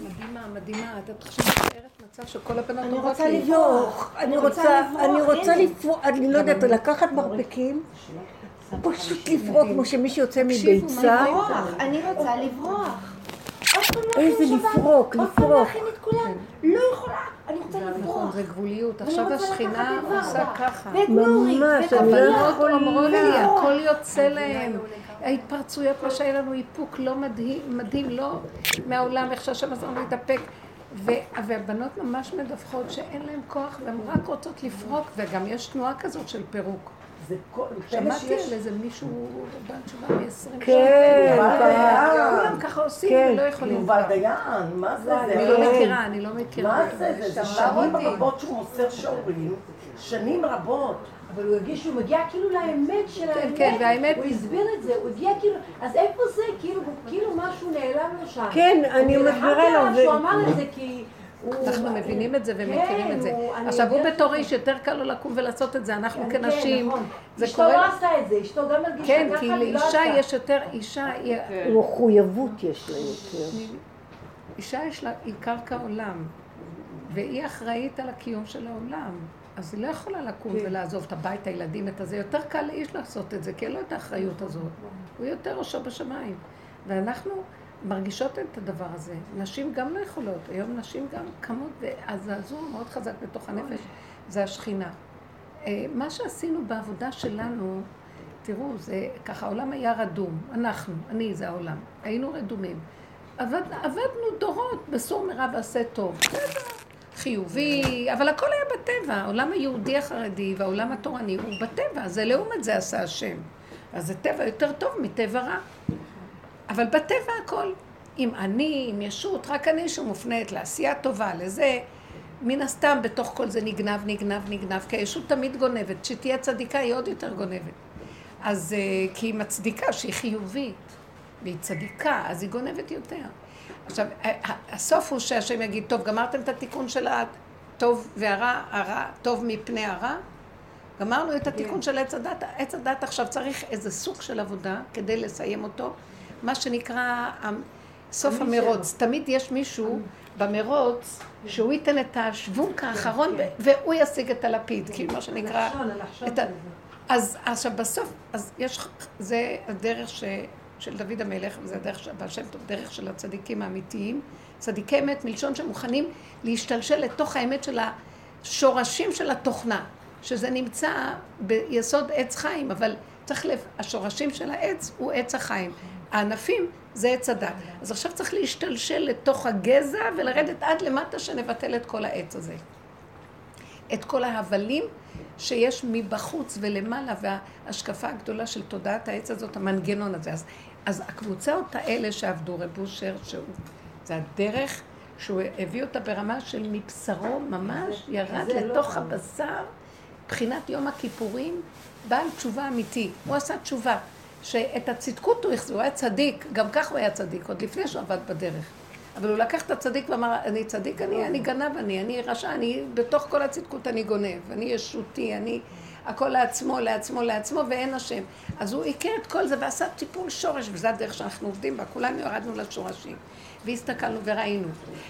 מדהימה, מדהימה. את חושבת מתארת מצב שכל הבנות אני רוצה לברוח, אני רוצה, אני רוצה לפרוק, אני לא יודעת, לקחת מרפקים, פשוט לפרוק כמו שמישהו יוצא מביצה. אני רוצה לברוח. איזה לפרוק, לפרוק. עוד פעם להכין את כולם. לא יכולה. אני רוצה לברוח. נכון, זה גבוליות. עכשיו השכינה עושה ככה. ממש, אני לא הבנות אומרות לי, הכל יוצא להם. ההתפרצויות, מה שהיה לנו איפוק לא מדהים, מדהים, לא מהעולם, איך שהשם עזר לנו להתאפק. והבנות ממש מדווחות שאין להן כוח והן רק רוצות לפרוק, וגם יש תנועה כזאת של פירוק. שמעתי על איזה מישהו בן תשובה מ-20 שנה. כן, כולם ככה עושים ולא יכולים. יובל דיין, מה זה? אני לא מכירה, אני לא מכירה. מה זה? זה שנים רבות שהוא מוסר שיעורים, שנים רבות. אבל הוא הרגיש שהוא מגיע כאילו לאמת של כן, האמת. כן, והאמת... הוא הסביר את זה, הוא הגיע כאילו, אז איפה זה? כאילו, כאילו משהו נעלם לו שם. כן, אני מסבירה לו. הוא אמר את זה כי... אנחנו מבינים את זה ומכירים את זה. כן, עכשיו, הוא בתור איש יותר קל לו לקום ולעשות את זה, אנחנו כן, כנשים, נכון. זה אשתו קורה... לא עשתה את זה, אשתו גם הרגישה כן, ככה, כי והיא לא לאישה. יש יותר, אישה היא... מחויבות יש לה יותר. אישה יש לה, היא קרקע עולם, והיא אחראית על הקיום של העולם. אז היא לא יכולה לקום כן. ולעזוב את הבית, את הילדים, את הזה. יותר קל לאיש לעשות את זה, כי אין לו את האחריות הזאת. הוא יותר ראשו בשמיים. ואנחנו מרגישות את הדבר הזה. נשים גם לא יכולות. היום נשים גם קמות, והזעזוע מאוד חזק בתוך הנפש, זה השכינה. אה, מה שעשינו בעבודה שלנו, תראו, זה ככה, העולם היה רדום. אנחנו, אני זה העולם. היינו רדומים. עבד, עבדנו דורות בסור מרע ועשה טוב. בסדר, חיובי, אבל הכל היה בטבע. העולם היהודי החרדי והעולם התורני הוא בטבע, זה לעומת זה עשה השם. אז זה טבע יותר טוב מטבע רע. אבל בטבע הכל. אם אני, עם ישות, רק אני שמופנית לעשייה טובה, לזה, מן הסתם בתוך כל זה נגנב, נגנב, נגנב, כי הישות תמיד גונבת. כשתהיה צדיקה היא עוד יותר גונבת. אז אה, כי היא מצדיקה שהיא חיובית, והיא צדיקה, אז היא גונבת יותר. עכשיו, ה- ה- הסוף הוא שהשם יגיד, טוב, גמרתם את התיקון של הטוב והרע, הרע, טוב מפני הרע? גמרנו את התיקון של עץ הדת. עץ הדת עכשיו צריך איזה סוג של עבודה כדי לסיים אותו, מה שנקרא סוף המרוץ. תמיד יש מישהו במרוץ שהוא ייתן את השוונק האחרון ו- והוא ישיג את הלפיד, כאילו מה שנקרא... אז עכשיו בסוף, אז יש, זה הדרך ש, של דוד המלך, וזה הדרך של הבעל שם טוב, דרך של הצדיקים האמיתיים, צדיקי אמת מלשון שמוכנים להשתלשל לתוך האמת של השורשים של התוכנה, שזה נמצא ביסוד עץ חיים, אבל צריך לב, השורשים של העץ הוא עץ החיים. הענפים זה עץ הדת. אז עכשיו צריך להשתלשל לתוך הגזע ולרדת עד למטה שנבטל את כל העץ הזה. את כל ההבלים שיש מבחוץ ולמעלה, וההשקפה הגדולה של תודעת העץ הזאת, המנגנון הזה. אז, אז הקבוצות האלה שעבדו, רב אושר, שהוא, זה הדרך שהוא הביא אותה ברמה של מבשרו ממש, ירד לא לתוך נכון. הבשר, מבחינת יום הכיפורים, בעל תשובה אמיתי. הוא עשה תשובה, שאת הצדקות הוא החזיר, הוא היה צדיק, גם כך הוא היה צדיק, עוד לפני שהוא עבד בדרך. אבל הוא לקח את הצדיק ואמר, אני צדיק, אני, אני גנב, אני, אני רשע, אני, בתוך כל הצדקות אני גונב, אני ישותי, אני, הכל לעצמו, לעצמו, לעצמו, ואין השם. אז הוא הכיר את כל זה ועשה טיפול שורש, וזו הדרך שאנחנו עובדים בה, כולנו ירדנו לשורשים. והסתכלנו וראינו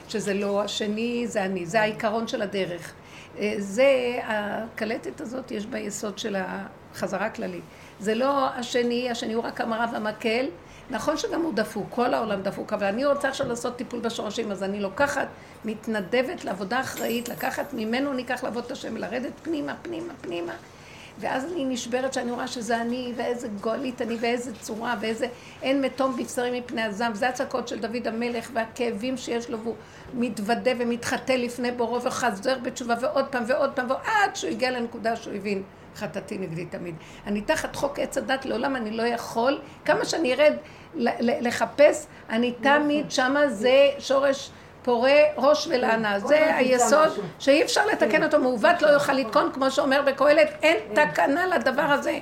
שזה לא השני, זה אני, זה העיקרון של הדרך. אה, זה, הקלטת הזאת יש בה יסוד של החזרה כללית. זה לא השני, השני הוא רק המראה והמקל. נכון שגם הוא דפוק, כל העולם דפוק, אבל אני רוצה עכשיו לעשות טיפול בשורשים, אז אני לוקחת, מתנדבת לעבודה אחראית, לקחת ממנו ניקח לעבוד את השם, לרדת פנימה, פנימה, פנימה. ואז אני נשברת שאני רואה שזה אני, ואיזה גואלית אני, ואיזה צורה, ואיזה... אין מתום בבשרי מפני הזעם. זה הצעקות של דוד המלך, והכאבים שיש לו, והוא מתוודה ומתחטא לפני בורו, וחזר בתשובה, ועוד פעם ועוד פעם, ועד שהוא הגיע לנקודה שהוא הבין. חטאתי נגדי תמיד. אני תחת חוק עץ הדת לעולם, אני לא יכול, כמה שאני ארד לחפש, אני תמיד שמה זה שורש פורה ראש ולענה. זה היסוד שאי אפשר לתקן אותו, מעוות לא יוכל לתקון, כמו שאומר בקהלת, אין תקנה לדבר הזה.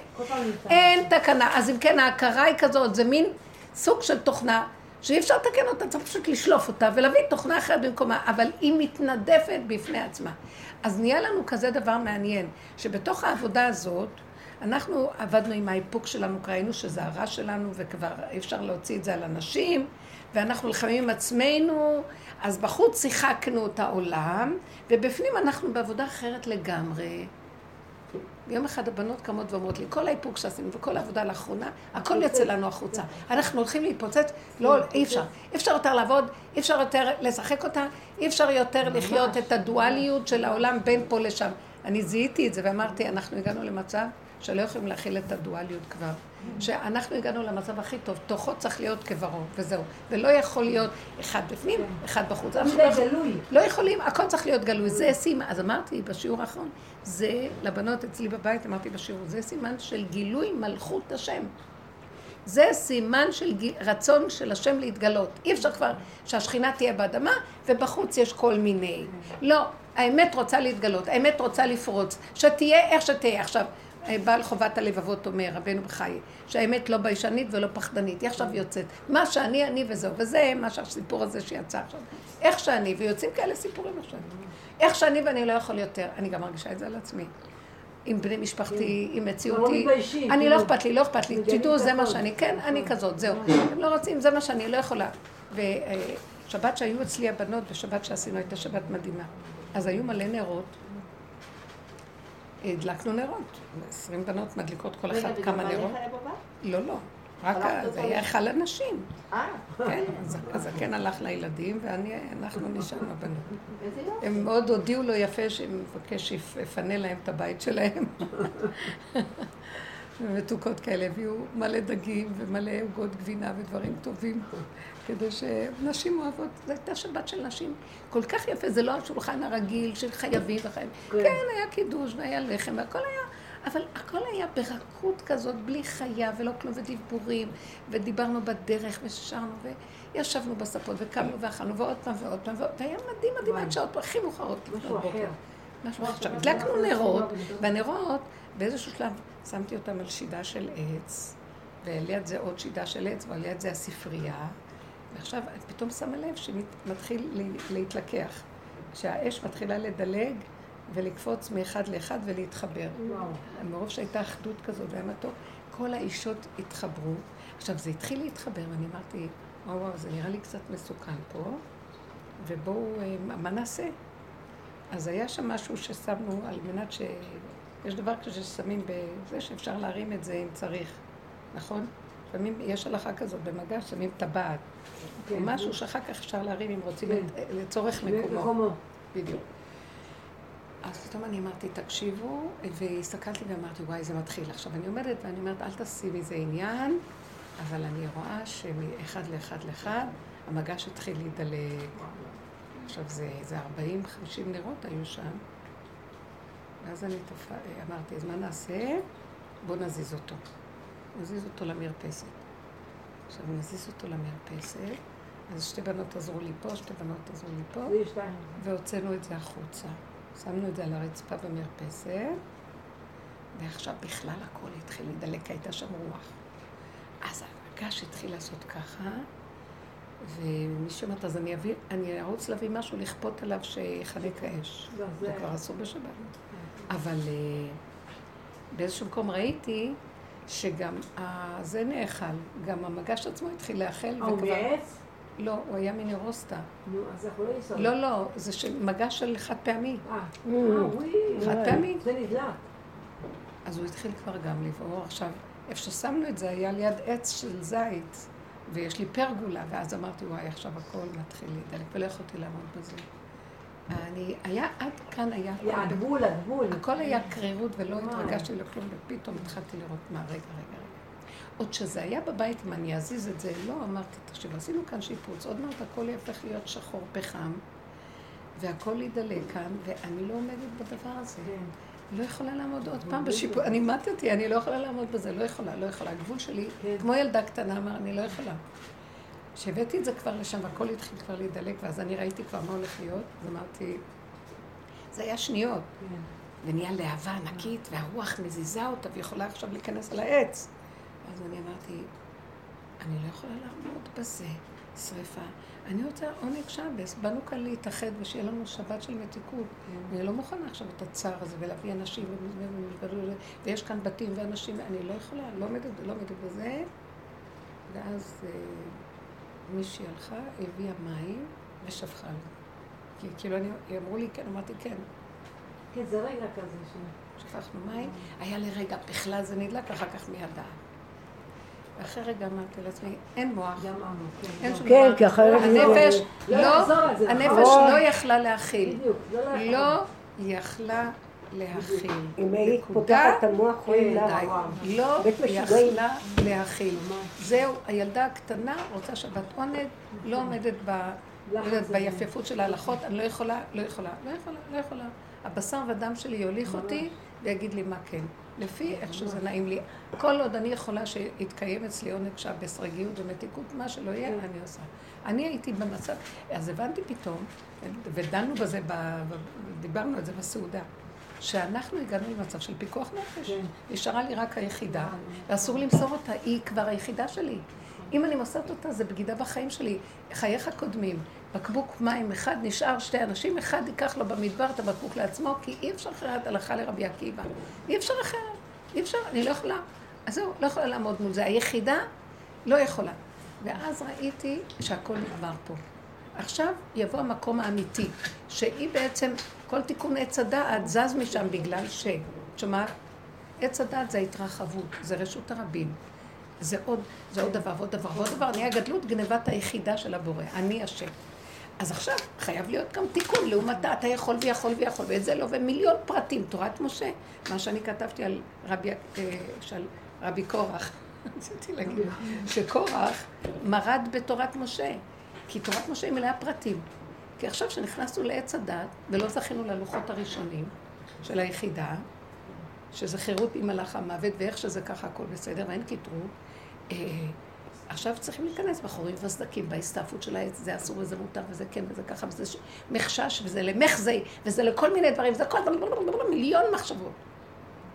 אין תקנה. אז אם כן, ההכרה היא כזאת, זה מין סוג של תוכנה. שאי אפשר לתקן אותה, צריך פשוט לשלוף אותה ולהביא תוכנה אחרת במקומה, אבל היא מתנדפת בפני עצמה. אז נהיה לנו כזה דבר מעניין, שבתוך העבודה הזאת, אנחנו עבדנו עם האיפוק שלנו, כי ראינו שזה הרע שלנו, וכבר אי אפשר להוציא את זה על אנשים, ואנחנו נלחמים עם עצמנו, אז בחוץ שיחקנו את העולם, ובפנים אנחנו בעבודה אחרת לגמרי. יום אחד הבנות קמות ואומרות לי, כל האיפוק שעשינו וכל העבודה לאחרונה, הכל יוצא לנו החוצה. אנחנו הולכים להתפוצץ, לא, אי אפשר. אי אפשר יותר לעבוד, אי אפשר יותר לשחק אותה, אי אפשר יותר לחיות את הדואליות של העולם בין פה לשם. אני זיהיתי את זה ואמרתי, אנחנו הגענו למצב שלא יכולים להכיל את הדואליות כבר. שאנחנו הגענו למצב הכי טוב, תוכו צריך להיות כברו, וזהו. ולא יכול להיות אחד בפנים, אחד בחוץ. אנחנו לא, לא יכולים, הכל צריך להיות גלוי. זה סימן, אז אמרתי בשיעור האחרון, זה לבנות אצלי בבית, אמרתי בשיעור, זה סימן של גילוי מלכות השם. זה סימן של. רצון של השם להתגלות. אי אפשר כבר שהשכינה תהיה באדמה, ובחוץ יש כל מיני. לא, האמת רוצה להתגלות, האמת רוצה לפרוץ, שתהיה איך שתהיה. עכשיו, בעל חובת הלבבות אומר, רבנו בחיי, שהאמת לא ביישנית ולא פחדנית, היא עכשיו יוצאת. מה שאני, אני וזהו. וזה מה שהסיפור הזה שיצא עכשיו. איך שאני, ויוצאים כאלה סיפורים עכשיו. איך שאני ואני לא יכול יותר. אני גם מרגישה את זה על עצמי. עם בני משפחתי, עם מציאותי. אני לא אכפת לי, לא אכפת לי. תדעו, זה מה שאני, כן, אני כזאת, זהו. הם לא רוצים, זה מה שאני, לא יכולה. ושבת שהיו אצלי הבנות, בשבת שעשינו, הייתה שבת מדהימה. אז היו מלא נרות. הדלקנו נרות. עשרים בנות מדליקות כל אחת כמה נרות. לא, לא. רק זה היה היכל הנשים. אה. כן, אז הזקן הלך לילדים ואנחנו נשארנו הבנות. הם מאוד הודיעו לו יפה שהם מבקש שיפנה להם את הבית שלהם. ומתוקות כאלה, הביאו מלא דגים ומלא עוגות גבינה ודברים טובים. כדי שנשים אוהבות, זו הייתה שבת של נשים. כל כך יפה, זה לא השולחן הרגיל של חייבים וחייבים. כן. כן, היה קידוש והיה לחם והכל היה, אבל הכל היה ברכות כזאת, בלי חיה ולא כלום, ודיבורים, ודיברנו בדרך ושרנו, וישבנו בספות, וקמנו ואכלנו, ועוד פעם ועוד פעם, והיה מדהים מדהים עד שעות הכי מאוחרות. משהו אחר. משהו אחר. עכשיו, הדלקנו נרות, והנרות, באיזשהו שלב שמתי אותם על שידה של עץ, וליד זה עוד שידה של עץ, וליד זה הספרייה. ועכשיו את פתאום שמה לב שמתחיל להתלקח. שהאש מתחילה לדלג ולקפוץ מאחד לאחד ולהתחבר. מרוב שהייתה אחדות כזאת והיה מתוק, כל האישות התחברו. עכשיו, זה התחיל להתחבר, ואני אמרתי, וואו, וואו, זה נראה לי קצת מסוכן פה, ובואו, אה, מה נעשה? אז היה שם משהו ששמנו על מנת ש... יש דבר כזה ששמים בזה שאפשר להרים את זה אם צריך, נכון? לפעמים יש הלכה כזאת במגע, שמים טבעת. כן, משהו שאחר כך אפשר להרים אם רוצים כן. לצורך מקומו. בדיוק. אז פתאום אני אמרתי, תקשיבו, והסתכלתי ואמרתי, וואי, זה מתחיל. עכשיו, אני עומדת ואני אומרת, אל תעשי מזה עניין, אבל אני רואה שמאחד לאחד לאחד, המגש התחיל להידלק. עכשיו, זה, זה 40-50 נרות היו שם. ואז אני תפ... אמרתי, אז מה נעשה? בואו נזיז אותו. נזיז אותו למרפסת. עכשיו נזיז אותו למרפסת, אז שתי בנות עזרו לי פה, שתי בנות עזרו לי פה, והוצאנו את זה החוצה. שמנו את זה על הרצפה במרפסת, ועכשיו בכלל הכל התחיל להידלק, הייתה שם רוח. אז הגש התחיל לעשות ככה, ומי שאומרת, אז אני אביא, אני ארוץ להביא משהו, לכפות עליו שיחנק האש. לא, זה כבר אסור בשבת. אבל אה, באיזשהו מקום ראיתי שגם זה נאכל, גם המגש עצמו התחיל לאכל. אה, הוא מעץ? לא, הוא היה מנרוסטה. נו, אז אנחנו לא יסוד. לא, לא, זה מגש של חד פעמי. אה, אה חד פעמי. זה נדלק. אז הוא התחיל כבר גם לבעור. עכשיו, איפה ששמנו את זה היה ליד עץ של זית, ויש לי פרגולה, ואז אמרתי, וואי, עכשיו הכל מתחיל להידלק, ולא יכולתי לעמוד בזה. אני, היה, עד כאן היה... היה הגבול, הגבול. הכל היה קרירות ולא התרגשתי לכלום, ופתאום התחלתי לראות מה, רגע, רגע. עוד שזה היה בבית, אם אני אזיז את זה, לא, אמרתי, תקשיב, עשינו כאן שיפוץ, עוד מעט הכל יהפך להיות שחור פחם, והכל ידלק כאן, ואני לא עומדת בדבר הזה. כן. לא יכולה לעמוד עוד פעם בשיפוץ, אני מתתי, אני לא יכולה לעמוד בזה, לא יכולה, לא יכולה. הגבול שלי, כן. כמו ילדה קטנה, אמר, אני לא יכולה. כשהבאתי את זה כבר לשם והכל התחיל כבר להידלק, ואז אני ראיתי כבר מה הולך להיות, אז אמרתי, זה היה שניות. כן. ונהיה להבה ענקית, והרוח מזיזה אותה, ויכולה עכשיו להיכנס על העץ. אז אני אמרתי, אני לא יכולה לעמוד בזה, שריפה. אני רוצה עונג שבס, באנו כאן להתאחד ושיהיה לנו שבת של מתיקות. אני לא מוכנה עכשיו את הצער הזה ולהביא אנשים, ויש כאן בתים ואנשים, אני לא יכולה, לא עומדת לא בזה. ואז... אה, מישהי הלכה, הביאה מים ושפכה לי. כי כאילו אני, אמרו לי כן, אמרתי כן. כן, זה רגע כזה ש... שפכנו מים, היה לרגע בכלל זה נדלק, אחר כך מיד דעת. ואחרי רגע אמרתי לעצמי, אין מוח, אין שום כן. כי אחרת... הנפש לא לא, נכון. לא יכלה להכיל. בדיוק, לא. לא יכלה להכיל. אם היית. פותחת את המוח, רואים די. לה. לא. יכלה להכיל. זהו, הילדה הקטנה רוצה שבת עונד, לא עומדת ב... לא יודעת, ביפייפות של ההלכות, אני לא יכולה, לא יכולה, לא יכולה, לא יכולה. הבשר והדם שלי יוליך אותי ויגיד לי מה כן. לפי איך שזה נעים לי. כל עוד אני יכולה שיתקיים אצלי עונג שעה בסרגיות ומתיקות, מה שלא יהיה, אני עושה. אני הייתי במצב, אז הבנתי פתאום, ודנו בזה, דיברנו על זה בסעודה, שאנחנו הגענו למצב של פיקוח נפש. נשארה לי רק היחידה, ואסור למסור אותה, היא כבר היחידה שלי. אם אני מוסרת אותה, זה בגידה בחיים שלי. חייך קודמים. בקבוק מים אחד נשאר שתי אנשים, אחד ייקח לו במדבר את הבקבוק לעצמו, כי אי אפשר אחרת הלכה לרבי עקיבא. אי אפשר אחרת. אי אפשר, אני לא יכולה. אז זהו, לא יכולה לעמוד מול זה. היחידה לא יכולה. ואז ראיתי שהכל נגמר פה. עכשיו יבוא המקום האמיתי, שהיא בעצם, כל תיקון עץ הדעת זז משם בגלל ש... את שומעת? עץ הדעת זה ההתרחבות, זה רשות הרבים. זה עוד, זה עוד דבר ועוד דבר ועוד דבר, נהיה גדלות גנבת היחידה של הבורא, אני אשם. אז עכשיו חייב להיות גם תיקון לעומתה, אתה יכול ויכול ויכול, ואת זה לא, ומיליון פרטים, תורת משה, מה שאני כתבתי על רבי, אה, של רבי קורח, רציתי להגיד, שקורח מרד בתורת משה, כי תורת משה היא מלאה פרטים. כי עכשיו שנכנסנו לעץ הדת, ולא זכינו ללוחות הראשונים של היחידה, שזה חירות עם מלאך המוות, ואיך שזה ככה הכל בסדר, ואין קיטרוג. עכשיו צריכים להיכנס בחורים וסדקים, בהסתעפות של העץ, זה אסור וזה מותר וזה כן וזה ככה וזה ש... מחשש וזה למחזי וזה לכל מיני דברים, זה כל מיליון מחשבות.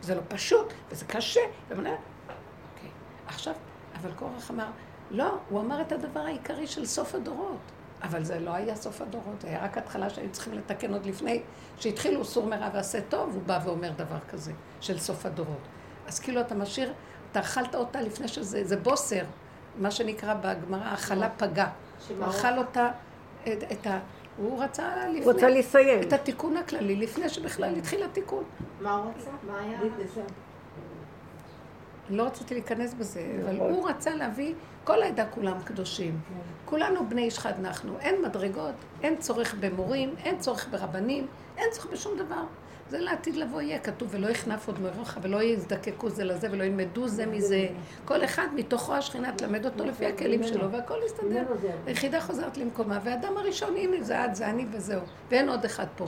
זה לא פשוט וזה קשה. ומנה... אוקיי. עכשיו, אבל קורח אמר, לא, הוא אמר את הדבר העיקרי של סוף הדורות. אבל זה לא היה סוף הדורות, זה היה רק התחלה שהיו צריכים לתקן עוד לפני שהתחילו סור מרע ועשה טוב, הוא בא ואומר דבר כזה, של סוף הדורות. אז כאילו אתה משאיר, אתה אכלת אותה לפני שזה, זה בוסר, מה שנקרא בגמרא, האכלה פגה. הוא אכל אותה, את, את ה... הוא רצה לפני... הוא רוצה לסיים. את התיקון הכללי, לפני שבכלל התחיל התיקון. מה הוא רצה? מה היה? לא רציתי להיכנס בזה, אבל הוא רצה להביא, כל העדה כולם קדושים. כולנו בני איש חד נחנו. אין מדרגות, אין צורך במורים, אין צורך ברבנים, אין צורך בשום דבר. זה לעתיד לבוא יהיה כתוב, ולא יכנף עוד מרוך, ולא יזדקקו זה לזה, ולא ילמדו זה מזה. כל אחד מתוכו השכינה תלמד אותו לפי הכלים שלו, והכל יסתדר. היחידה חוזרת למקומה, והאדם הראשון, הנה זה את, זה אני וזהו. ואין עוד אחד פה.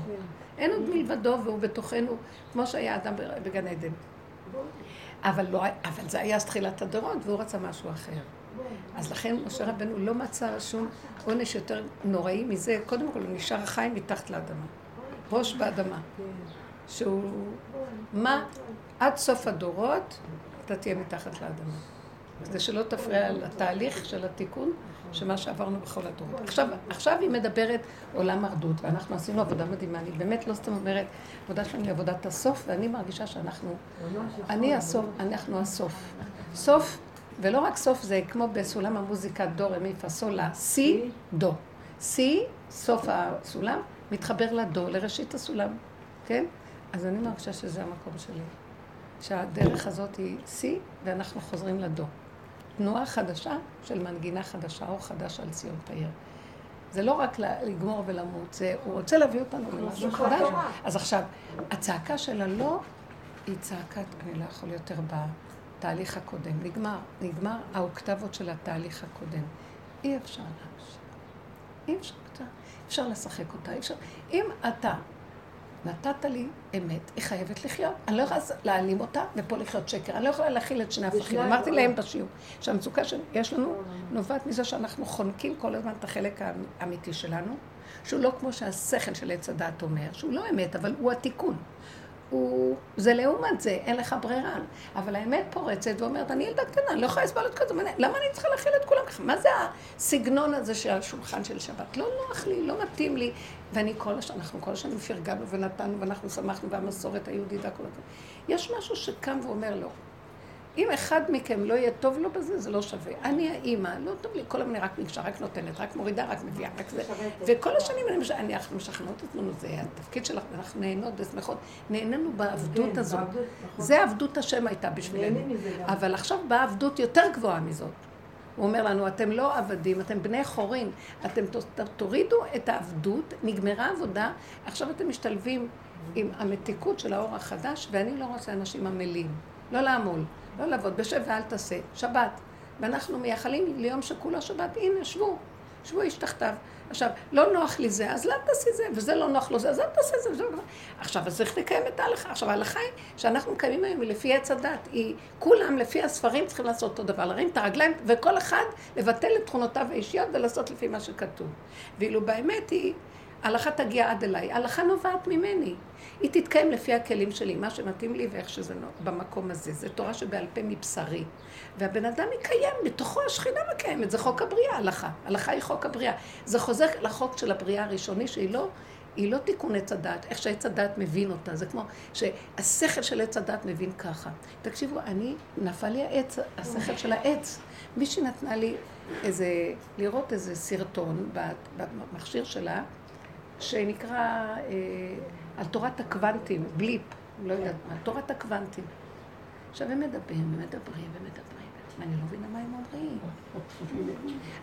אין עוד מלבדו, והוא בתוכנו, כמו שהיה אדם בגן עדן. אבל, לא, אבל זה היה אז תחילת הדורות, והוא רצה משהו אחר. אז לכן משה רבנו לא מצא שום עונש יותר נוראי מזה. קודם כל, הוא נשאר חי מתחת לאדמה. ראש באדמה. שהוא... מה? עד סוף הדורות אתה תהיה מתחת לאדמה. כדי שלא תפריע לתהליך של התיקון, שמה שעברנו בכל הדורות. עכשיו, עכשיו היא מדברת עולם מרדות, ואנחנו עשינו עבודה מדהימה. אני באמת לא סתם אומרת, עבודה שלנו היא עבודת הסוף, ואני מרגישה שאנחנו... אני הסוף, אנחנו הסוף. סוף, ולא רק סוף, זה כמו בסולם המוזיקה דו, רמי, פה, סול, לה, סי, דו. סי, סוף הסולם, מתחבר לדו, לראשית הסולם, כן? אז אני מרגישה שזה המקום שלי. שהדרך הזאת היא שיא, ואנחנו חוזרים לדו. תנועה חדשה של מנגינה חדשה, אור חדש על ציון תאיר. זה לא רק לגמור ולמות, זה, הוא רוצה להביא אותנו למשהו חדש. אז עכשיו, הצעקה של הלא היא צעקת, אני לא יכול יותר בתהליך הקודם. נגמר, נגמר האוקטבות של התהליך הקודם. אי אפשר להמשיך. אי אפשר אותה. אפשר לשחק אותה, אי אפשר. אם אתה נתת לי אמת, היא חייבת לחיות. אני לא יכולה להעלים אותה ופה לחיות שקר. אני לא יכולה להכיל את שני הפכים. אמרתי להם בשיעור, שהמצוקה שיש לנו נובעת מזה שאנחנו חונקים כל הזמן את החלק האמיתי שלנו, שהוא לא כמו שהשכל של עץ הדת אומר, שהוא לא אמת, אבל הוא התיקון. הוא, זה לעומת זה, אין לך ברירה. אבל האמת פורצת ואומרת, אני ילדה קטנה, אני לא יכולה לסבול את כל זה, למה אני צריכה להכיל את כולם ככה? מה זה הסגנון הזה של השולחן של שבת? לא נוח לי, לא מתאים לי. ואני כל השנה, אנחנו כל השנים פרגנו ונתנו ואנחנו שמחנו והמסורת היהודית והכל. יש משהו שקם ואומר לא. אם אחד מכם לא יהיה טוב לו בזה, זה לא שווה. אני האימא, לא טוב לי, כל הזמן רק נקשה, רק נותנת, רק מורידה, רק מביאה, רק זה. וכל השנים אני מש... אנחנו משכנעות את עצמנו, זה התפקיד שלך, ואנחנו נהנות ושמחות. נהנינו בעבדות כן, הזאת. נכון. זה עבדות השם הייתה בשבילנו. אבל עכשיו באה עבדות יותר גבוהה מזאת. הוא אומר לנו, אתם לא עבדים, אתם בני חורין. אתם תורידו את העבדות, נגמרה העבודה, עכשיו אתם משתלבים עם המתיקות של האור החדש, ואני לא רוצה אנשים עמלים. לא לעמול, לא לעבוד, בשב ואל תעשה. שבת. ואנחנו מייחלים ליום שכולו שבת, הנה, שבו. שבו איש תחתיו. עכשיו, לא נוח לי זה, אז לא תעשי זה, וזה לא נוח לו זה, אז אל תעשה זה, וזה לא. עכשיו, אז צריך לקיים את ההלכה. עכשיו, ההלכה היא שאנחנו מקיימים היום לפי עץ הדת. היא, כולם לפי הספרים צריכים לעשות אותו דבר, להרים את הרגליים, וכל אחד לבטל את תכונותיו האישיות ולעשות לפי מה שכתוב. ואילו באמת היא, ההלכה תגיע עד אליי. ההלכה נובעת ממני. היא תתקיים לפי הכלים שלי, מה שמתאים לי ואיך שזה במקום הזה. זה תורה שבעל פה מבשרי. והבן אדם יקיים, בתוכו השכינה מקיימת, זה חוק הבריאה, הלכה. הלכה היא חוק הבריאה. זה חוזר לחוק של הבריאה הראשוני, שהיא לא, לא תיקון עץ הדת, איך שעץ הדת מבין אותה. זה כמו שהשכל של עץ הדת מבין ככה. תקשיבו, אני, נפל לי העץ, השכל של העץ. מישהי נתנה לי איזה, לראות איזה סרטון במכשיר שלה, שנקרא אה, על תורת הקוונטים, בליפ, לא יודעת מה, תורת הקוונטים. עכשיו הם מדברים, ומדברים, ומדברים, ואני לא מבינה מה הם אומרים.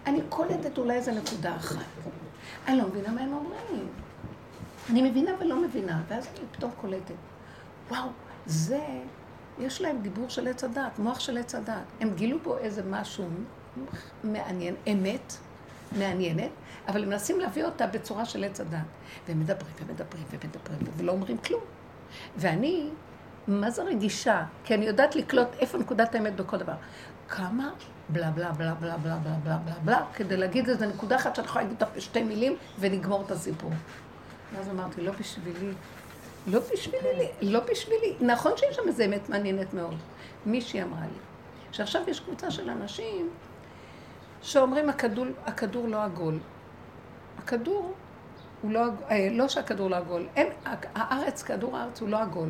אני קולטת אולי איזה נקודה אחת. אני לא מבינה מה הם אומרים. אני מבינה ולא מבינה, ואז אני פתאום קולטת. וואו, זה, יש להם דיבור של עץ הדת, מוח של עץ הדת. הם גילו בו איזה משהו מעניין, אמת, מעניינת, אבל הם מנסים להביא אותה בצורה של עץ הדת. והם מדברים ומדברים ומדברים ולא אומרים כלום. ואני, מה זה רגישה? כי אני יודעת לקלוט איפה נקודת האמת בכל דבר. כמה בלה בלה בלה בלה בלה בלה בלה בלה בלה, כדי להגיד איזה נקודה אחת שאני יכולה להגיד אותה בשתי מילים ונגמור את הסיפור. ואז אמרתי, לא בשבילי. לא בשבילי, לא בשבילי. נכון שיש שם איזה אמת מעניינת מאוד. מישהי אמרה לי, שעכשיו יש קבוצה של אנשים שאומרים הכדור, הכדור לא עגול. הכדור הוא לא, עג- אה, לא שהכדור לא עגול, אין, הארץ, כדור הארץ הוא לא עגול.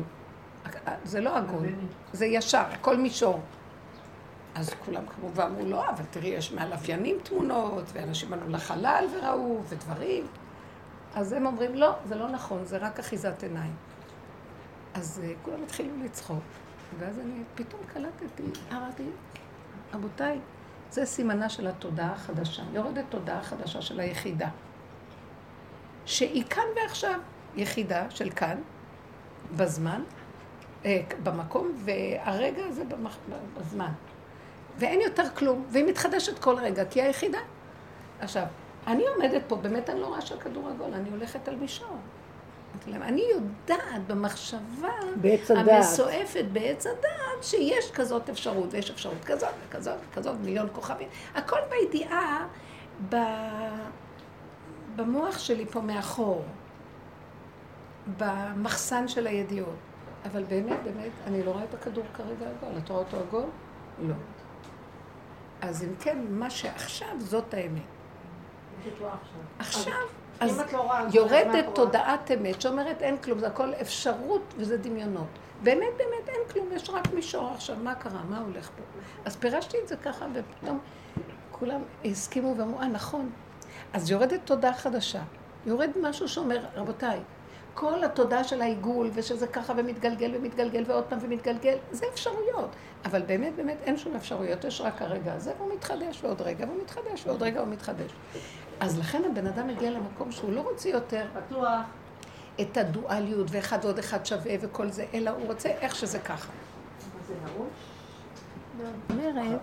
זה לא עגול, זה ישר, הכל מישור. אז כולם כמובן אמרו, לא, אבל תראי, יש מהלוויינים תמונות, ואנשים עלו לחלל וראו, ודברים. אז הם אומרים, לא, זה לא נכון, זה רק אחיזת עיניים. אז uh, כולם התחילו לצחוק, ואז אני פתאום קלטתי, אמרתי, רבותיי, זה סימנה של התודעה החדשה. יורדת תודעה חדשה של היחידה. שהיא כאן ועכשיו, יחידה של כאן, בזמן, אה, במקום, והרגע הזה במח... בזמן. ואין יותר כלום, והיא מתחדשת כל רגע, כי היא היחידה. עכשיו, אני עומדת פה, באמת אני לא רואה שהכדור עגול, אני הולכת על מישור. אני יודעת במחשבה. המסועפת בעץ הדעת שיש כזאת אפשרות, ויש אפשרות כזאת וכזאת וכזאת, מיליון כוכבים. הכל בידיעה, ב... במוח שלי פה מאחור, במחסן של הידיעות. אבל באמת, באמת, אני לא רואה את הכדור כרגע עגול. את רואה אותו עגול? לא. אז אם כן, מה שעכשיו זאת האמת. עכשיו, אז לא יורדת? תודעת אמת שאומרת אין כלום, זה הכל אפשרות וזה דמיונות. באמת, באמת אין כלום, יש רק מישור עכשיו, מה קרה, מה הולך פה? אז פירשתי את זה ככה, ופתאום כולם הסכימו ואמרו, אה, נכון. אז יורדת תודעה חדשה. יורד משהו שאומר, רבותיי, כל התודעה של העיגול, ושזה ככה ומתגלגל ומתגלגל ועוד פעם ומתגלגל, זה אפשרויות. אבל באמת, באמת אין שום אפשרויות, יש רק הרגע הזה, והוא מתחדש, ועוד רגע והוא מתחדש, ועוד רגע הוא מתחדש. אז לכן הבן אדם מגיע למקום שהוא לא רוצה יותר פתוח. את הדואליות, ואחד ועוד אחד שווה וכל זה, אלא הוא רוצה איך שזה ככה. זה נעול? אומרת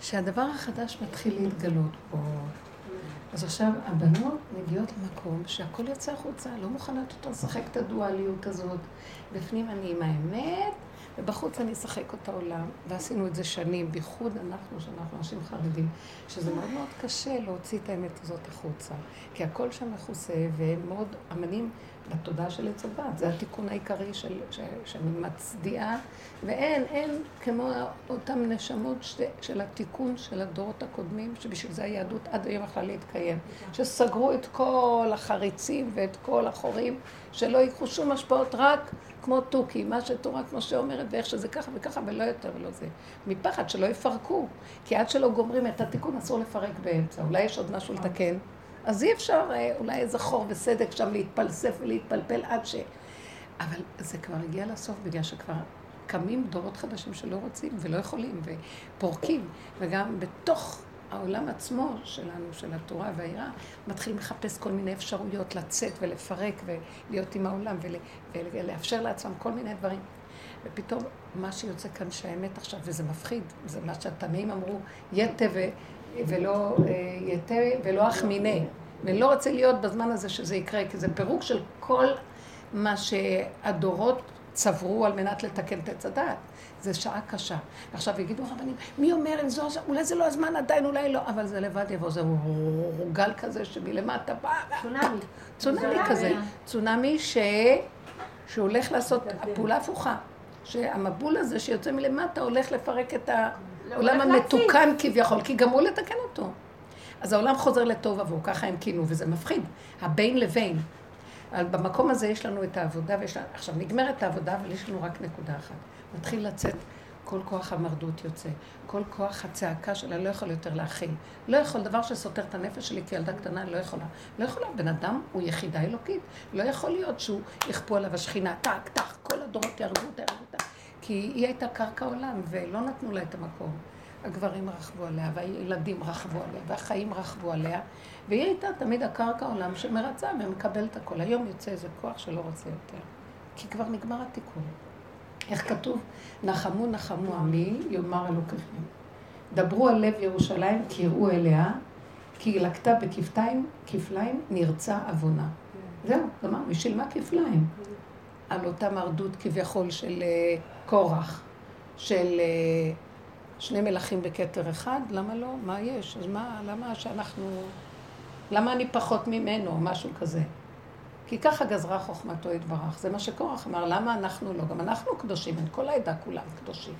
שהדבר החדש מתחיל להתגלות פה. אז עכשיו הבנות מגיעות למקום שהכל יוצא החוצה, לא מוכנות יותר לשחק את הדואליות הזאת. בפנים אני עם האמת, ובחוץ אני אשחק אותה עולם. ועשינו את זה שנים, בייחוד אנחנו, שאנחנו אנשים חרדים, שזה מאוד מאוד קשה להוציא את האמת הזאת החוצה. כי הכל שם מכוסה, והם מאוד אמנים בתודעה של עץ הדת. זה התיקון העיקרי של, ש, שאני מצדיעה, ואין, אין כמו אותן נשמות ש, של התיקון של הדורות הקודמים, שבשביל זה היהדות עד היום יכלה להתקיים. שסגרו את כל החריצים ואת כל החורים, שלא ייקחו שום השפעות, רק כמו תוכי, מה שתורת משה אומרת, ואיך שזה ככה וככה, ולא יותר ולא זה. מפחד שלא יפרקו. כי עד שלא גומרים את התיקון, אסור לפרק באמצע. אולי יש עוד משהו לתקן. אז אי אפשר אה, אולי איזה חור וסדק שם להתפלסף ולהתפלפל עד ש... אבל זה כבר הגיע לסוף בגלל שכבר קמים דורות חדשים שלא רוצים ולא יכולים ופורקים וגם בתוך העולם עצמו שלנו, של התורה והעירה, מתחילים לחפש כל מיני אפשרויות לצאת ולפרק ולהיות עם העולם ול, ולאפשר לעצמם כל מיני דברים. ופתאום מה שיוצא כאן שהאמת עכשיו, וזה מפחיד, זה מה שהתנאים אמרו, יתה. ולא אה, יתה ולא אחמיני. ואני לא רוצה להיות בזמן הזה שזה יקרה, כי זה פירוק של כל מה שהדורות צברו על מנת לתקן את עץ הדעת. זו שעה קשה. עכשיו יגידו הרבנים, מי אומר אם זו, אולי זה לא הזמן עדיין, אולי לא, אבל זה לבד יבוא, זה גל כזה שמלמטה בא. צונאמי. צונאמי כזה. צונאמי ש... שהולך לעשות פעולה הפוכה. שהמבול הזה שיוצא מלמטה הולך לפרק את העולם המתוקן כביכול, כי גמרו לתקן אותו. אז העולם חוזר לטוב עבור, ככה הם כינו, וזה מפחיד. הבין לבין. במקום הזה יש לנו את העבודה, ויש לנו... עכשיו נגמרת העבודה, אבל יש לנו רק נקודה אחת. מתחיל לצאת, כל כוח המרדות יוצא, כל כוח הצעקה שלה לא יכול יותר להכיל. לא יכול, דבר שסותר את הנפש שלי כילדה קטנה, לא יכולה. לא יכולה, בן אדם הוא יחידה אלוקית. לא יכול להיות שהוא יכפו עליו השכינה, טק, טק, כל הדורות יהרגו אותה, יהרגו אותה. כי היא הייתה קרקע עולם, ולא נתנו לה את המקום. הגברים רכבו עליה, והילדים רכבו עליה, והחיים רכבו עליה, והיא הייתה תמיד הקרקע עולם שמרצה ומקבלת הכל. היום יוצא איזה כוח שלא רוצה יותר, כי כבר נגמר התיקון. איך כתוב? נחמו נחמו עמי, יאמר אלוקיכם. דברו על לב ירושלים, כי יראו אליה, כי לקטה בכפתיים, כפליים, נרצה עוונה. זהו, גמר, היא שילמה כפליים. על אותה מרדות כביכול של אה, קורח, של אה, שני מלכים בכתר אחד, למה לא? מה יש? אז מה, למה שאנחנו... למה אני פחות ממנו, או משהו כזה? כי ככה גזרה חוכמתו יתברך. זה מה שקורח אמר, למה אנחנו לא? גם אנחנו קדושים, אין כל העדה כולם קדושים.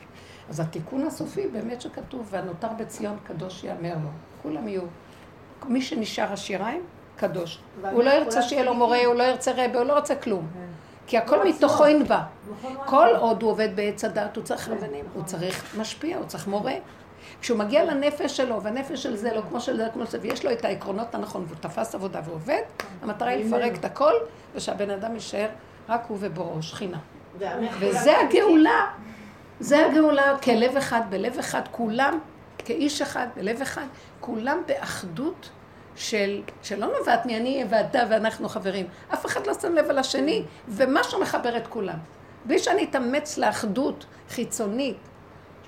אז התיקון הסופי באמת שכתוב, והנותר בציון קדוש יאמר לו. כולם יהיו. מי שנשאר השיריים, קדוש. הוא לא ירצה שיהיה לו מורה, הוא לא ירצה רבה, הוא לא רוצה כלום. כן. כי הכל מתוכו ינבע. כל עוד הוא עובד בעץ הדת, הוא צריך רבנים, הוא צריך משפיע, הוא צריך מורה. כשהוא מגיע לנפש שלו, והנפש של זה לא כמו של זה, כמו של זה, ויש לו את העקרונות הנכון, והוא תפס עבודה ועובד, המטרה היא לפרק את הכל, ושהבן אדם יישאר רק הוא ובוראו, שכינה. וזה הגאולה. זה הגאולה כלב אחד, בלב אחד, כולם כאיש אחד, בלב אחד, כולם באחדות של, שלא נובעת מי אני ואתה ואנחנו חברים. אף אחד לא שם לב על השני, ומשהו מחבר את כולם. בלי שאני אתאמץ לאחדות חיצונית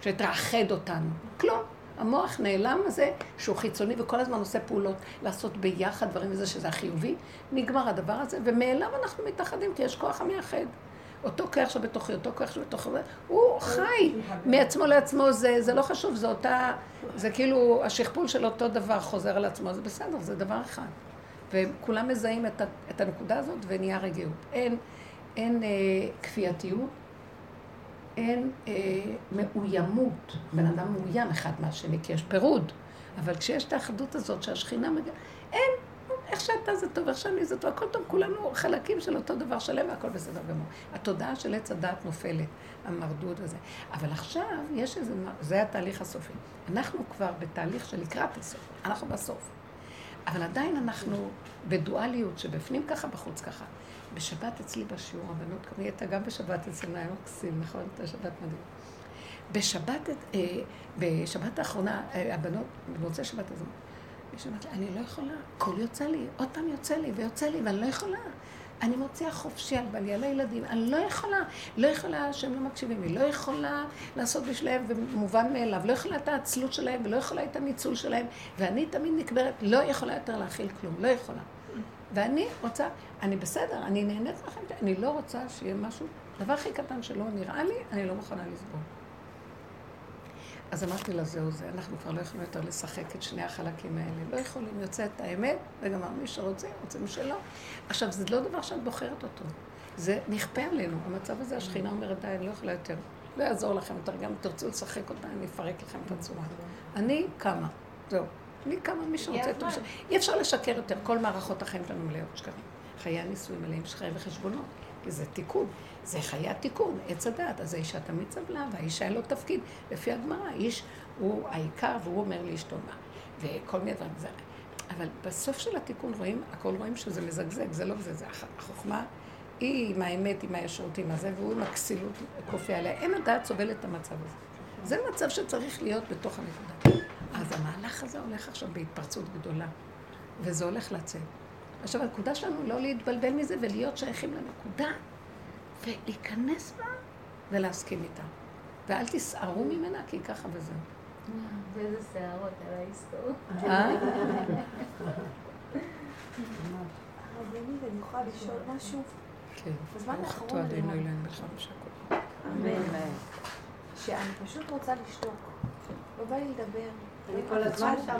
שתאחד אותנו. כלום. המוח נעלם הזה שהוא חיצוני וכל הזמן עושה פעולות לעשות ביחד דברים וזה שזה החיובי, נגמר הדבר הזה, ומאליו אנחנו מתאחדים כי יש כוח המייחד. אותו כוח שבתוכי, אותו כוח שבתוכי, הוא חי מעצמו לעצמו, זה, זה לא חשוב, זה אותה, זה כאילו השכפול של אותו דבר חוזר על עצמו, זה בסדר, זה דבר אחד. וכולם מזהים את, את הנקודה הזאת ונהיה רגיעות. אין, אין אה, כפייתיות, אין אה, מאוימות. בן אדם מאוים אחד מהשני, כי יש פירוד. אבל כשיש את האחדות הזאת שהשכינה מגיעה, אין, איך שאתה זה טוב, איך שאני זה טוב, הכל טוב, כולנו חלקים של אותו דבר שלם והכל בסדר גמור. התודעה של עץ הדעת נופלת, המרדות הזה. אבל עכשיו יש איזה, זה התהליך הסופי. אנחנו כבר בתהליך של לקראת הסוף, אנחנו בסוף. אבל עדיין אנחנו בדואליות שבפנים ככה, בחוץ ככה. בשבת אצלי בשיעור, הבנות, היא הייתה גם בשבת אצלנו, היה מקסים, נכון? הייתה שבת מדהים. בשבת, אה, בשבת האחרונה, אה, הבנות, במוצאי שבת הזאת, ושאמרת לי, אני לא יכולה, קול יוצא לי, עוד פעם יוצא לי ויוצא לי, ואני לא יכולה. אני מוציאה חופשי על בעלי, על הילדים, אני לא יכולה, לא יכולה שהם לא מקשיבים לי, לא יכולה לעשות בשבילם ומובן מאליו, לא יכולה את העצלות שלהם ולא יכולה את הניצול שלהם, ואני תמיד נקברת, לא יכולה יותר להכיל כלום, לא יכולה. ואני רוצה, אני בסדר, אני נהנית לכם, אני לא רוצה שיהיה משהו, דבר הכי קטן שלא נראה לי, אני לא מוכנה לסבול. אז אמרתי לה, זהו זה, אנחנו כבר לא יכולים יותר לשחק את שני החלקים האלה. לא יכולים, יוצא את האמת, וגם מי שרוצה, רוצה מי שלא. עכשיו, זה לא דבר שאת בוחרת אותו. זה נכפה עלינו. המצב הזה, השכינה אומרת, די, אני לא יכולה יותר. לא יעזור לכם יותר, גם תרצו לשחק אותה, אני אפרק לכם את הצורה. אני קמה, זהו. אני קמה, מי שרוצה, טוב. אי אפשר לשקר יותר, כל מערכות החיים שלנו מלאות שקרים. חיי הנישואים מלאים שקרים וחשבונות, כי זה תיקון. זה חיי התיקון, עץ הדעת. אז האישה תמיד סבלה, והאישה אין לו תפקיד. לפי הגמרא, האיש הוא העיקר, והוא אומר לאשתו מה. וכל מיני דברים. זה... אבל בסוף של התיקון רואים, הכל רואים שזה מזגזג, זה לא זה, זה החוכמה. היא עם האמת, עם הישרות, עם הזה, והוא עם הכסילות כופה עליה. אין הדעת סובל את המצב הזה. זה מצב שצריך להיות בתוך הנקודה. אז המהלך הזה הולך עכשיו בהתפרצות גדולה, וזה הולך לצאת. עכשיו, הנקודה שלנו לא להתבלבל מזה ולהיות שייכים לנקודה, ולהיכנס בה ולהסכים איתה. ואל תסערו ממנה, כי ככה וזהו. ואיזה שערות על ההיסטוריה. אה? הרבנית, אני יכולה לשאול משהו? כן. בזמן האחרון אני. אמן. שאני פשוט רוצה לשתוק. לא בא לי לדבר. אני כל הזמן שמה.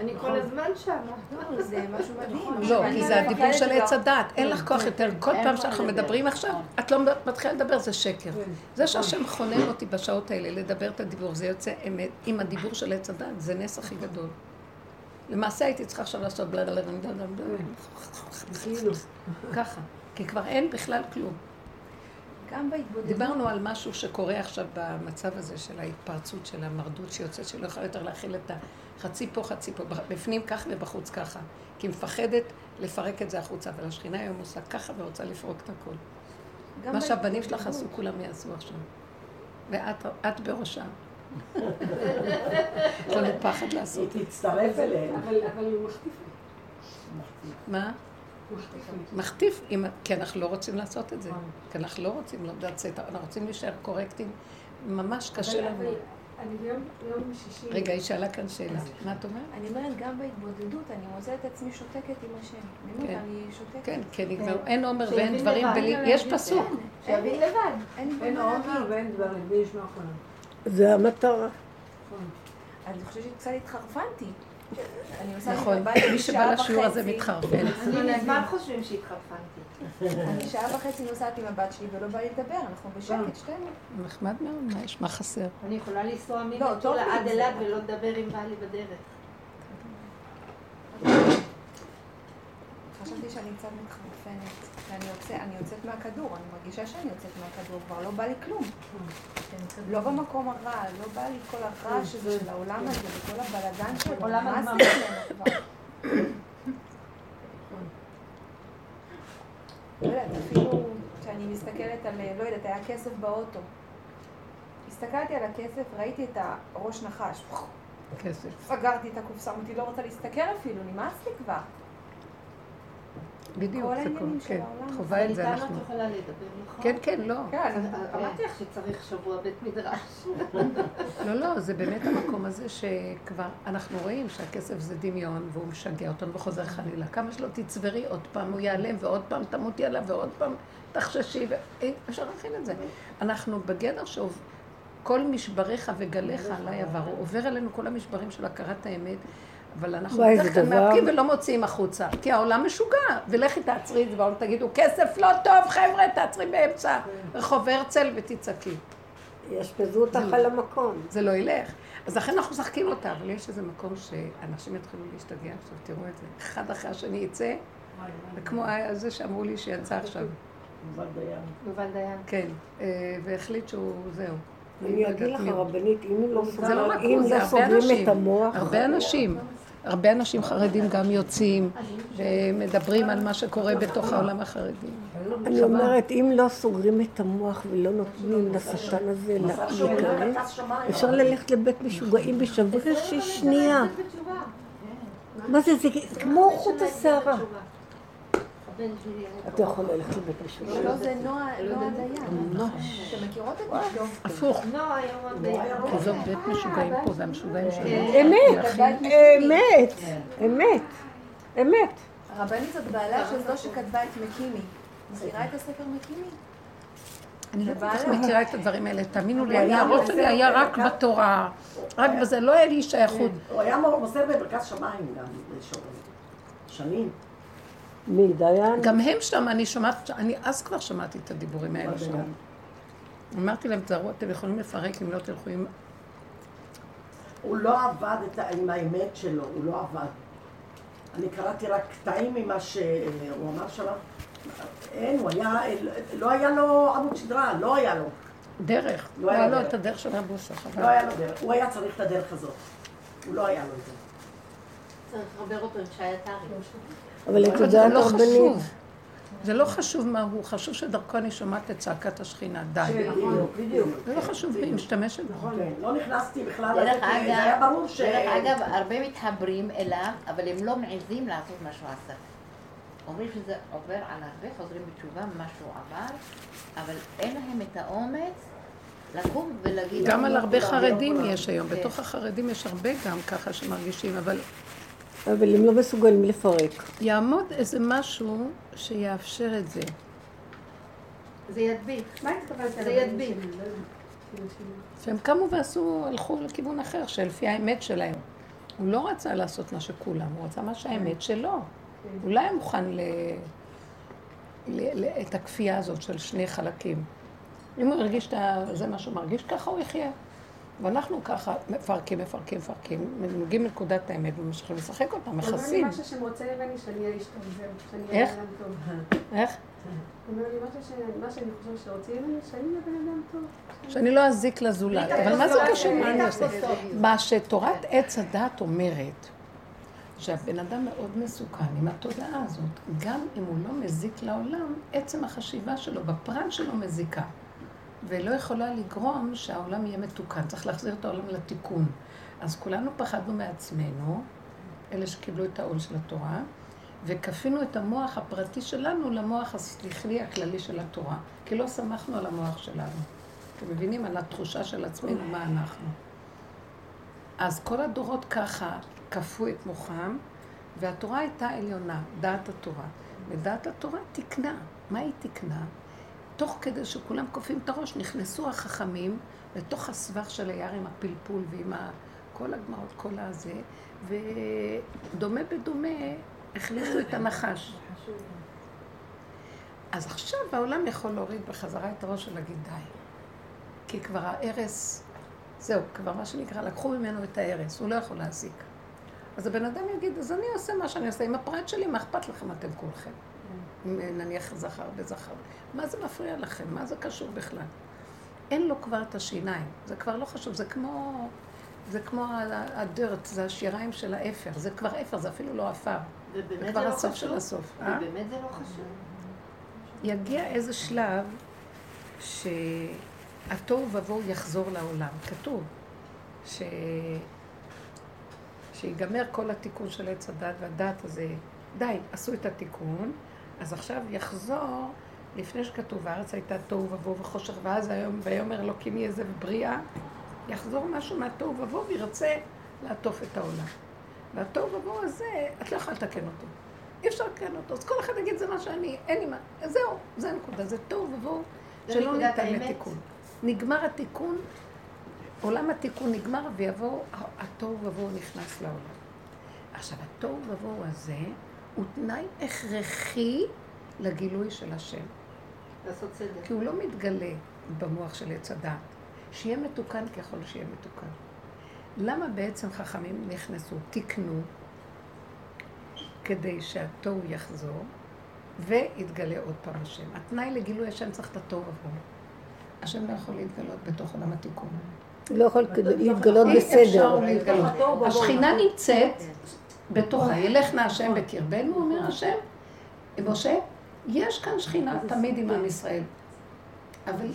אני כל הזמן שמה. לא, זה משהו מדהים. לא, כי זה הדיבור של עץ כבר. הדעת, אין לך כוח יותר. כל פעם שאנחנו מדברים עכשיו, את לא מתחילה לדבר, זה שקר. זה שהשם חונן אותי בשעות האלה לדבר את הדיבור, זה יוצא אמת, עם הדיבור של עץ הדעת, זה נס הכי גדול. למעשה הייתי צריכה עכשיו לעשות בלה בלה בלה בלה בלה ככה, כי כבר אין בכלל כלום. גם בהתבודדות. דיברנו על משהו שקורה עכשיו במצב הזה של ההתפרצות של המרדות שיוצאת, שלא יכולה יותר להכיל את החצי פה, חצי פה, בפנים ככה ובחוץ ככה. כי היא מפחדת לפרק את זה החוצה, אבל השכינה היום עושה ככה ורוצה לפרוק את הכל. גם מה שהבנים. שלך עשו, כולם יעשו עכשיו. ואת את בראשם. יש לנו פחד לעשות. היא תצטרף אליהם. אבל מחטיף לי. מה? מחטיף אם- כי אנחנו לא רוצים לעשות את זה. כי אנחנו לא רוצים לצאת, אנחנו רוצים להישאר קורקטים. ממש קשה לנו. אני ביום ביום שישי... רגע, היא שאלה כאן שאלה. מה את אומרת? אני אומרת, גם בהתבודדות, אני מוצאת את עצמי שותקת עם השם. אני כן. אומרת, אני שותקת. כן, נגמר, אין עומר ואין דברים. בלי- יש פסוק. שיבין לבד. אין עומר. ואין דברים, בלי לשמוע כולם. זה המטרה. אני חושבת שקצת התחרפנתי. נכון, מי שבא לשיעור הזה. מתחרפן. אני מזמן חושבים שהתחרפנתי. אני שעה וחצי נוסעת עם הבת שלי ולא בא לי לדבר, אנחנו בשקט שתינו. נחמד מאוד, מה יש? מה חסר? אני יכולה לנסוע לא, ממטולה עד. אילת ולא לדבר עם בעלי בדרך. חשבתי שאני קצת מתחרפנת. ואני יוצא- אני יוצאת מהכדור, אני מרגישה שאני יוצאת מהכדור, כבר לא בא לי כלום. לא במקום הרע, לא בא לי כל הרעש הזה של העולם הזה וכל הבלאגן שלו. לי ממנו כבר. לא יודעת, אפילו כשאני מסתכלת על, לא יודעת, היה כסף באוטו. הסתכלתי על הכסף, ראיתי את הראש נחש. כסף. סגרתי את הקופסה, אמרתי, לא רוצה להסתכל אפילו, נמאס לי כבר. בדיוק, כל זה העניינים כל, של כן. העולם. חובה את זה אנחנו. את יכולה לדבר, נכון? כן, כן, לא. כן, אמרתי לך שצריך שבוע בית מדרש. לא, לא, זה באמת המקום הזה שכבר אנחנו רואים שהכסף זה דמיון והוא משגע אותנו וחוזר חלילה. כמה שלא תצברי, עוד פעם הוא ייעלם ועוד פעם תמותי עליו ועוד פעם תחששי, ואי אפשר להכין את זה. אנחנו בגדר שכל משבריך וגליך עליי עבר, הוא עובר עלינו כל המשברים של הכרת האמת. אבל אנחנו בדרך כלל מאפקים ולא מוציאים החוצה, כי העולם משוגע, ולכי תעצרי את זה בעולם, תגידו, כסף לא טוב, חבר'ה, תעצרי באמצע רחוב הרצל ותצעקי. יאשפזו אותך על המקום. זה לא ילך. אז לכן אנחנו משחקים אותה, אבל יש איזה מקום שאנשים יתחילו להשתגע עכשיו, תראו את זה. אחד אחרי השני יצא, וכמו זה שאמרו לי שיצא עכשיו. יובל דיין. יובל דיין. כן, אה, והחליט שהוא, זהו. אני אגיד יודעת לך. הרבנית, אם לא לא סוגרים- לא הרבה סוגרים אנשים. את המוח, הרבה אנשים. הרבה אנשים חרדים גם יוצאים ומדברים על מה שקורה בתוך העולם החרדי. אני אומרת, אם לא סוגרים את המוח ולא נותנים לשטן הזה להיכנס. אפשר ללכת לבית משוגעים בשבוע של שנייה. מה זה, זה כמו חוט השערה. הבן שלי היה אתה יכול ללכת לבית משוגעים. לא, זה נועה נועה דיין. אתם מכירות את אשתו? הפוך, נועה היום הבן. כי זאת בית משוגעים פה, זה המשוגעים שלנו. אמת, להכין- אמת, אמת, אמת. הרבנית זאת בעלה של זו שכתבה את מקימי. מכירה את הספר מקימי? אני לא כל כך מכירה את הדברים האלה, תאמינו לי, אני הראש שלי היה רק בתורה, רק בזה, לא היה לי שייכות. הוא היה מוסר במרכז שמיים גם, שנים. מי, דיין? גם הם שם, אני שומעת, אני אז כבר שמעתי את הדיבורים האלה שם. אמרתי להם, תזהרו, אתם יכולים לפרק אם לא תלכו עם... הוא לא עבד את, עם האמת שלו, הוא לא עבד. אני קראתי רק קטעים ממה שהוא אמר שם. אין, הוא היה, לא היה לו עמוד שדרה, לא היה לו. דרך. לא היה לו את הדרך של הבוסה. לא היה לו דרך, הוא היה צריך את הדרך הזאת. הוא לא היה לו את זה. צריך לחבר אותו עם שי עטרי. אבל את יודעת, לא רבנית... זה לא חשוב מה הוא, חשוב שדרכו אני שומעת את צעקת השכינה, די. בדיוק. זה לא חשוב מי משתמשת בו. כן, לא נכנסתי בכלל, דרך זה היה ברור ש... דרך אגב, הרבה מתחברים אליו, אבל הם לא מעזים לעשות מה שהוא עשה. אומרים שזה עובר על הרבה חוזרים בתשובה, מה שהוא עבר, אבל אין להם את האומץ לקום ולהגיד... גם על הרבה חרדים יש היום, בתוך החרדים יש הרבה גם ככה שמרגישים, אבל... אבל הם לא מסוגלים לפרק. יעמוד איזה משהו שיאפשר את זה. זה ידביק. מה התכוונת? זה ידביק. שהם קמו ועשו, הלכו לכיוון אחר, שלפי האמת שלהם. הוא לא רצה לעשות מה שכולם, הוא רצה מה שהאמת שלו. הוא לא היה מוכן ל... ל... ל... את הכפייה הזאת של שני חלקים. אם הוא הרגיש את זה מה שהוא מרגיש, ככה הוא יחיה. ואנחנו ככה מפרקים, מפרקים, מפרקים, מגיעים לנקודת האמת וממשיכים לשחק אותה, מכסים. אומר לי משהו שמוצא ממני שאני אהיה איש טוב, שאני אהיה בן אדם טוב. איך? אומר לי משהו שאני חושב שרוצים ממני, שאני אהיה בן אדם טוב. שאני לא אזיק לזולת. אבל מה זה קשור? מה שתורת עץ הדת אומרת, שהבן אדם מאוד מסוכן עם התודעה הזאת, גם אם הוא לא מזיק לעולם, עצם החשיבה שלו, בפרט שלו מזיקה. ולא יכולה לגרום שהעולם יהיה מתוקן. צריך להחזיר את העולם לתיקון. אז כולנו פחדנו מעצמנו, אלה שקיבלו את העול של התורה, וכפינו את המוח הפרטי שלנו למוח השכלי הכללי של התורה, כי לא שמחנו על המוח שלנו. אתם מבינים? על התחושה של עצמנו, מה אנחנו. אז כל הדורות ככה כפו את מוחם, והתורה הייתה עליונה, דעת התורה. ודעת התורה תיקנה. מה היא תיקנה? תוך כדי שכולם כופים את הראש, נכנסו החכמים לתוך הסבך של היער עם הפלפול ועם כל הגמרות, כל הזה, ודומה בדומה הכניסו את הנחש. אז עכשיו העולם יכול להוריד בחזרה את הראש ולהגיד די. כי כבר ההרס, זהו, כבר מה שנקרא, לקחו ממנו את ההרס, הוא לא יכול להזיק. אז הבן אדם יגיד, אז אני עושה מה שאני עושה עם הפרט שלי, מה אכפת לכם אתם כולכם? נניח זכר וזכר. מה זה מפריע לכם? מה זה קשור בכלל? אין לו כבר את השיניים, זה כבר לא חשוב, זה כמו, זה כמו הדרת, זה השיריים של האפר, זה כבר אפר, זה אפילו לא עפר. זה כבר לא הסוף של הסוף. אה? ובאמת זה לא חשוב. יגיע איזה שלב שהתוהו ובוהו יחזור לעולם. כתוב ש... שיגמר כל התיקון של עץ הדת והדת הזה. די, עשו את התיקון, אז עכשיו יחזור, לפני שכתוב, הארץ הייתה תוהו ובוהו וחושך, ואז היום, ויאמר אלוקים יהיה זה בריאה, יחזור משהו מהתוהו ובוהו וירצה לעטוף את העולם. והתוהו ובוהו הזה, את לא יכולה לתקן אותו. אי אפשר לתקן אותו. אז כל אחד יגיד, זה מה שאני, אין לי מה. זהו, זה הנקודה. זה תוהו ובוהו שלא ניתן לתיקון. נגמר התיקון, עולם התיקון נגמר, ויבוא, התוהו ובוהו נכנס לעולם. עכשיו, התוהו ובוהו הזה, הוא תנאי הכרחי לגילוי של השם. לעשות סדר. כי הוא לא מתגלה במוח של עץ הדת. שיהיה מתוקן ככל שיהיה מתוקן. למה בעצם חכמים נכנסו, תיקנו, כדי שהתוהו יחזור, ויתגלה עוד פעם השם. התנאי לגילוי השם צריך את התוהו ובוהו. השם לא יכול להתגלות בתוך עולם התיקון. לא יכול להתגלות אי אפשר בסדר. להתגלות. השכינה נמצאת בתוכה, ילך נא השם בקרבנו, אומר השם, משה, יש כאן שכינה תמיד עם עם ישראל, אבל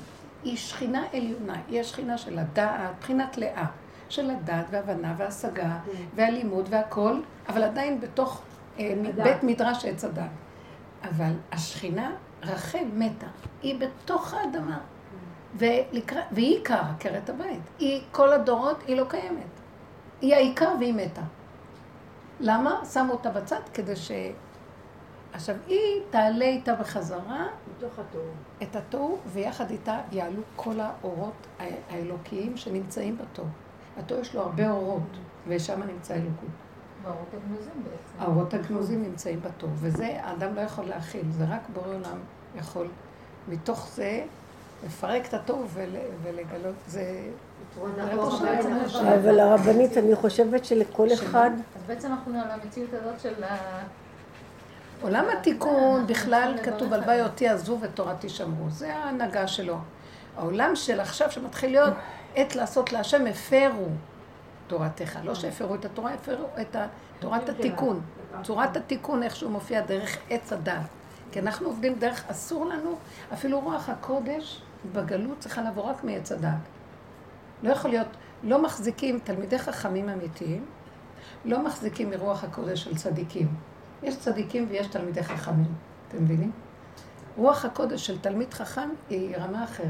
היא שכינה עליונה, היא השכינה של הדעת, בחינת לאה, של הדעת והבנה והשגה והלימוד והכל, אבל עדיין בתוך אה, בית מדרש עץ הדת. אבל השכינה, רחל מתה, היא בתוך האדמה, ולקרא, והיא עיקר עקרת הבית. היא, כל הדורות, היא לא קיימת. היא העיקר והיא מתה. למה? שמו אותה בצד כדי עכשיו, היא תעלה איתה בחזרה. את התוהו, ויחד איתה יעלו כל האורות האלוקיים שנמצאים בתוהו. התוהו יש לו הרבה אורות, ושם נמצא אלוקות. והאורות הגנוזים בעצם. האורות הגנוזים נמצאים בתוהו, וזה האדם לא יכול להכיל, זה רק בורא עולם יכול מתוך זה לפרק את התוהו ול, ולגלות, זה... אבל הרבנית, אני חושבת שלכל אחד... אז בעצם אנחנו על המציאות הזאת של ה... עולם התיקון בכלל כתוב הלוואי אותי עזבו ותורתי שמרו, זה ההנהגה שלו. העולם של עכשיו שמתחיל להיות עת לעשות להשם הפרו תורתך, לא שהפרו את התורה, הפרו את תורת התיקון. צורת התיקון איכשהו מופיע דרך עץ הדת. כי אנחנו עובדים דרך, אסור לנו, אפילו רוח הקודש בגלות צריכה לבוא רק מעץ הדת. לא יכול להיות, לא מחזיקים תלמידי חכמים אמיתיים, לא מחזיקים מרוח הקודש של צדיקים. יש צדיקים ויש תלמידי חכמים, אתם מבינים? רוח הקודש של תלמיד חכם היא רמה אחרת.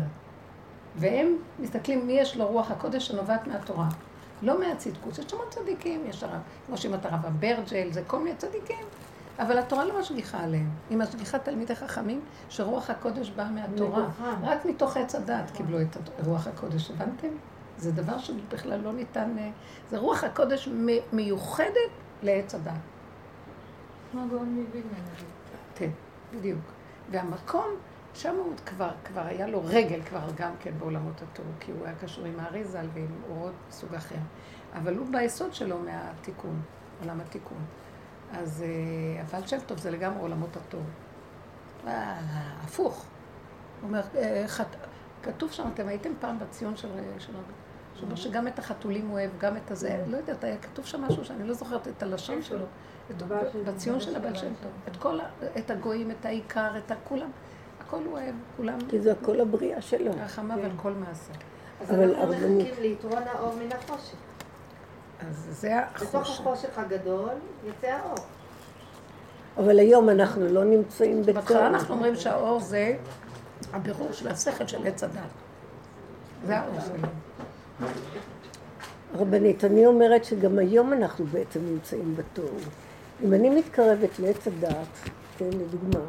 והם מסתכלים מי יש לו רוח הקודש שנובעת מהתורה. לא מהצדקות, יש שם צדיקים, יש הרב, כמו שאמרת הרב אברג'ל, זה כל מיני צדיקים. אבל התורה לא משגיחה עליהם, היא משגיחה תלמידי חכמים שרוח הקודש בא מהתורה. רק מתוך עץ הדת קיבלו את רוח הקודש, הבנתם? זה דבר שבכלל לא ניתן, אה, זה רוח הקודש מיוחדת לעץ הדת. כמו הגאון מווילנה. כן, בדיוק. והמקום, שם הוא כבר, כבר היה לו רגל כבר גם כן בעולמות התור, כי הוא היה קשור עם האריזל ועם אורות מסוג אחר. אבל הוא ביסוד שלו מהתיקון, עולם התיקון. אז אה, אבל שם טוב זה לגמרי עולמות התור. אה, הפוך. הוא אומר, כתוב שם, אתם הייתם פעם בציון של רבי, שאומר שגם את החתולים הוא אוהב, גם את הזה, לא יודעת, היה כתוב שם משהו שאני לא זוכרת את הלשון שלו, בציון של הבעל שם טוב, את כל, את הגויים, את העיקר, את הכולם, הכל הוא אוהב, כולם. כי זה הכל הבריאה שלו. רחמיו על כל מעשה. אז אנחנו מחכים ליתרון האור מן החושך. אז זה החושך. בתוך החושך הגדול יוצא האור. אבל היום אנחנו לא נמצאים בתור. בהתחלה אנחנו אומרים שהאור זה הבירור של השכל של עץ הדת. זה האור שלו. רבנית, אני אומרת שגם היום אנחנו בעצם נמצאים בתור. אם אני מתקרבת לעץ הדת, כן, לדוגמה,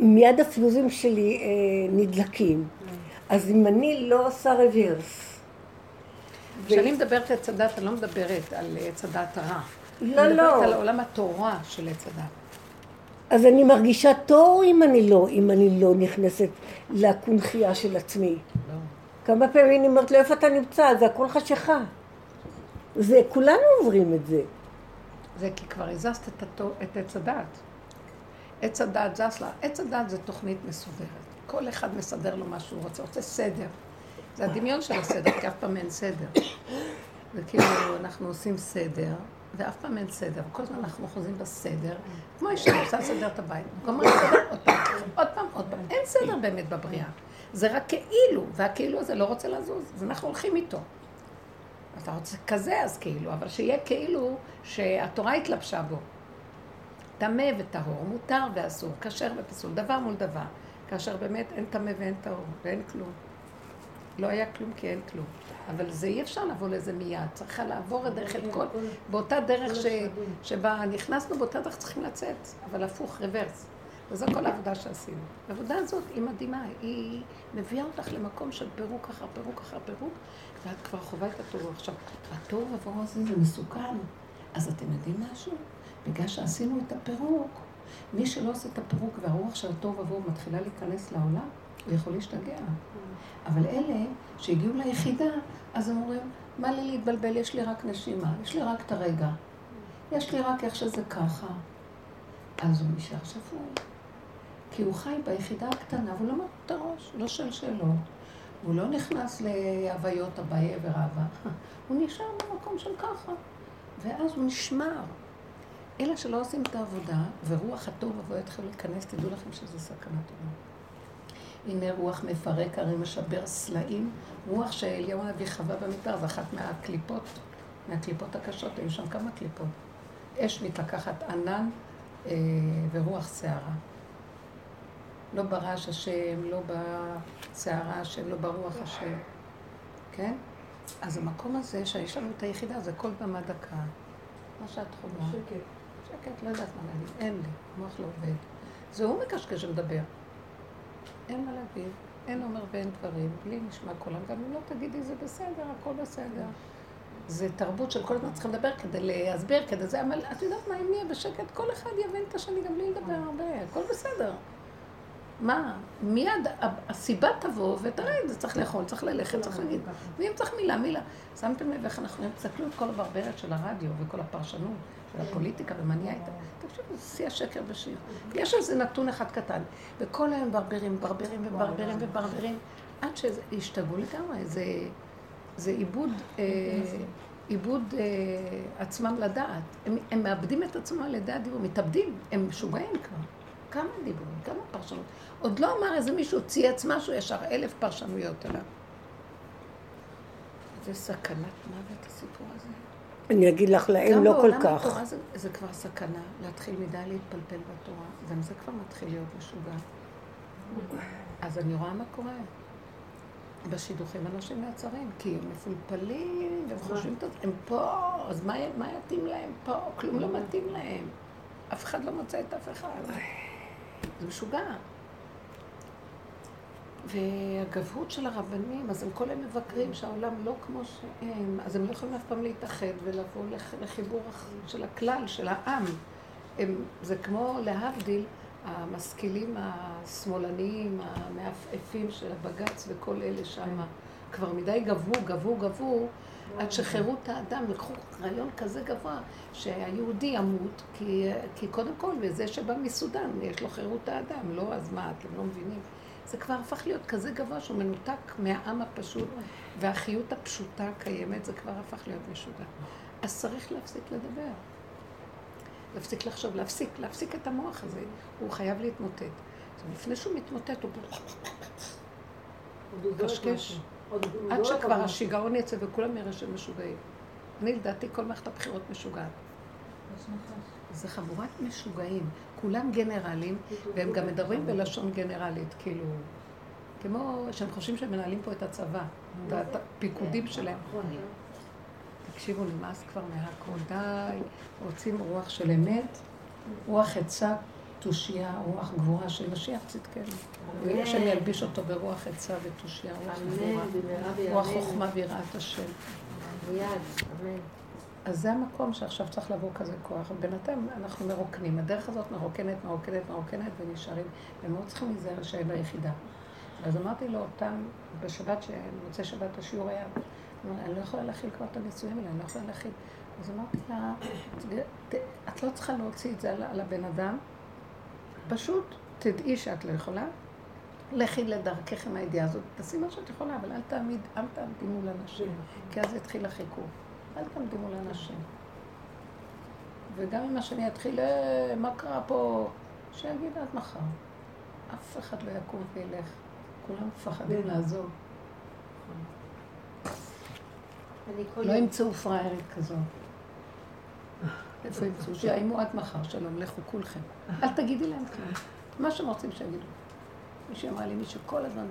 ומיד הפיוזים שלי אה, נדלקים, אז אם אני לא עושה רוורס... כשאני מדברת עץ הדת, אני לא מדברת על עץ הדת הרע. לא, אני מדברת לא. על עולם התורה של עץ הדת. אז אני מרגישה תור אם אני לא, אם אני לא נכנסת לקונכייה של עצמי. לא. כמה פעמים אני אומרת לו, איפה אתה נמצא? זה הכל חשיכה. זה, כולנו עוברים את זה. זה כי כבר הזזת את, התו, את עץ הדת. עץ הדת זז לה. עץ הדת זה תוכנית מסודרת. כל אחד מסדר לו מה שהוא רוצה, רוצה סדר. זה הדמיון של הסדר, כי אף פעם אין סדר. זה כאילו, אנחנו עושים סדר, ואף פעם אין סדר. כל הזמן אנחנו חוזרים בסדר, כמו אישה עושה לסדר את הבית. גומרים לסדר עוד פעם, עוד פעם, עוד פעם. אין סדר באמת בבריאה. זה רק כאילו, והכאילו הזה לא רוצה לזוז, אז אנחנו הולכים איתו. אתה רוצה כזה אז כאילו, אבל שיהיה כאילו שהתורה התלבשה בו. טמא וטהור, מותר ואסור, כשר ופסול, דבר מול דבר. כאשר באמת אין טמא ואין טהור, ואין כלום. לא היה כלום כי אין כלום. אבל זה אי אפשר לבוא לזה מיד, צריכה לעבור את דרך את כל, באותה דרך ש, שבה נכנסנו, באותה דרך צריכים לצאת, אבל הפוך, רוורס. וזו כל העבודה שעשינו. העבודה הזאת היא מדהימה, היא מביאה אותך למקום של פירוק אחר פירוק אחר פירוק, ואת כבר חווה את התוהו. עכשיו, התוהו ובוהו הזה זה מסוכן. אז אתם יודעים משהו? בגלל שעשינו את הפירוק, מי שלא עושה את הפירוק והרוח של התוהו ובוהו מתחילה להיכנס לעולם, הוא יכול להשתגע. אבל אלה שהגיעו ליחידה, אז הם אומרים, מה לי להתבלבל? יש לי רק נשימה, יש לי רק את הרגע. יש לי רק איך שזה ככה. אז הוא נשאר שפוי. כי הוא חי ביחידה הקטנה, והוא לא מרים את הראש, לא שואל שאלות. הוא לא נכנס להוויות אביי ורבא. הוא נשאר במקום של ככה. ואז הוא נשמר. אלה שלא עושים את העבודה, ורוח הטוב ובוא יתחיל להיכנס, תדעו לכם שזה סכנת עולם. הנה רוח מפרק, הרי משבר סלעים, רוח שאליהו הנביא חווה במדבר, זו אחת מהקליפות, מהקליפות הקשות, היו שם כמה קליפות. אש מתלקחת ענן אה, ורוח שערה. לא ברעש השם, לא בסערה השם, לא ברוח השם, כן? אז המקום הזה, שיש לנו את היחידה, זה כל במה דקה. מה שאת חווה. שקט. שקט, לא יודעת מה להגיד, אין לי, המוח לא עובד. זה הוא מקשקש ומדבר. אין מה להגיד, אין אומר ואין דברים, בלי נשמע קולם, גם אם לא תגידי זה בסדר, הכל בסדר. זה תרבות של כל הזמן צריכים לדבר כדי להסביר, כדי זה, אבל את יודעת מה, אם נהיה בשקט, כל אחד יבין את השני גם בלי לדבר הרבה, הכל בסדר. מה, מיד הסיבה תבוא ותראה את זה, צריך לאכול, צריך ללכת, צריך להגיד. ואם צריך מילה, מילה. שמתם לב איך אנחנו תסתכלו את כל הברברת של הרדיו וכל הפרשנות של הפוליטיקה ומניע איתה. תקשיבו, זה שיא השקר בשיר. יש איזה נתון אחד קטן, וכל היום ברברים, ברברים וברברים וברברים, עד שהשתגעו לגמרי. זה, זה עיבוד, אה, עיבוד אה, עצמם לדעת. הם, הם מאבדים את עצמם על ידי הדיבור, מתאבדים, הם משוגעים כבר. כמה דיבורים, כמה פרשנות. עוד לא אמר איזה מישהו צייץ משהו, ישר אלף פרשנויות עליו. זה סכנת מוות הסיפור הזה. אני אגיד לך, להם לא כל כך. התורה זה, זה כבר סכנה, להתחיל מדי להתפלפל בתורה. גם זה כבר מתחיל להיות משוגע. אז אני רואה מה קורה. בשידוכים אנשים נעצרים, כי הם מפולפלים, והם חושבים, הם פה, אז מה, מה יתאים להם פה? כלום לא מתאים להם. אף אחד לא מוצא את אף אחד. זה משוגע. והגבהות של הרבנים, אז הם כל הם מבקרים שהעולם לא כמו שהם, אז הם לא יכולים אף פעם להתאחד ולבוא לחיבור של הכלל, של העם. הם, זה כמו להבדיל, המשכילים השמאלניים, המעפעפים של הבג"ץ וכל אלה שם, כבר מדי גבו, גבו, גבו, עד שחירות האדם, לקחו רעיון כזה גבוה, שהיהודי ימות, כי, כי קודם כל, וזה שבא מסודן, יש לו חירות האדם, לא, אז מה, אתם לא מבינים? זה כבר הפך להיות כזה גבוה שהוא מנותק מהעם הפשוט, והחיות הפשוטה הקיימת, זה כבר הפך להיות משוגע. אז צריך להפסיק לדבר. להפסיק לחשוב, להפסיק, להפסיק את המוח הזה. הוא חייב להתמוטט. לפני שהוא מתמוטט, הוא... קשקש. עד שכבר השיגעון יצא וכולם יראה שהם משוגעים. אני לדעתי כל מערכת הבחירות משוגעת. זה חבורת משוגעים, כולם גנרלים, והם גם מדברים בלשון גנרלית, כאילו, כמו שהם חושבים שהם מנהלים פה את הצבא, את הפיקודים שלהם. תקשיבו, נמאס כבר מהכל, די, רוצים רוח של אמת, רוח עצה, תושייה, רוח גבורה של משיח צדקנו. והשם ילביש אותו ברוח עצה ותושייה, רוח גבורה, רוח חוכמה ויראת השם. אז זה המקום שעכשיו צריך לבוא כזה כוח. בינתיים אנחנו מרוקנים. הדרך הזאת מרוקנת, מרוקנת, מרוקנת, ונשארים, ומאוד צריכים להיזהר שאין היחידה. אז אמרתי לו, אותם, בשבת, במוצאי שבת השיעור היה, אני לא יכולה להכיל כבר את הנישואים האלה, אני לא יכולה להכיל. אז אמרתי לה, את לא צריכה להוציא את זה על הבן אדם, פשוט תדעי שאת לא יכולה, לכי לדרכך עם הידיעה הזאת, תעשי מה שאת יכולה, אבל אל תעמיד, אל תעמדי מול אנשים, כי אז יתחיל החיכוך. אל תעמדי מול אנשים. וגם אם השני יתחיל, אה, מה קרה פה? שיגיד עד מחר. אף אחד לא יקום וילך. כולם מפחדים לעזוב. לא ימצאו פראיירית כזאת. איפה ימצאו? שיאיימו עד מחר, שלום, לכו כולכם. אל תגידי להם כלום. מה שהם רוצים שיגידו. מישהי אמרה לי, מי שכל הזמן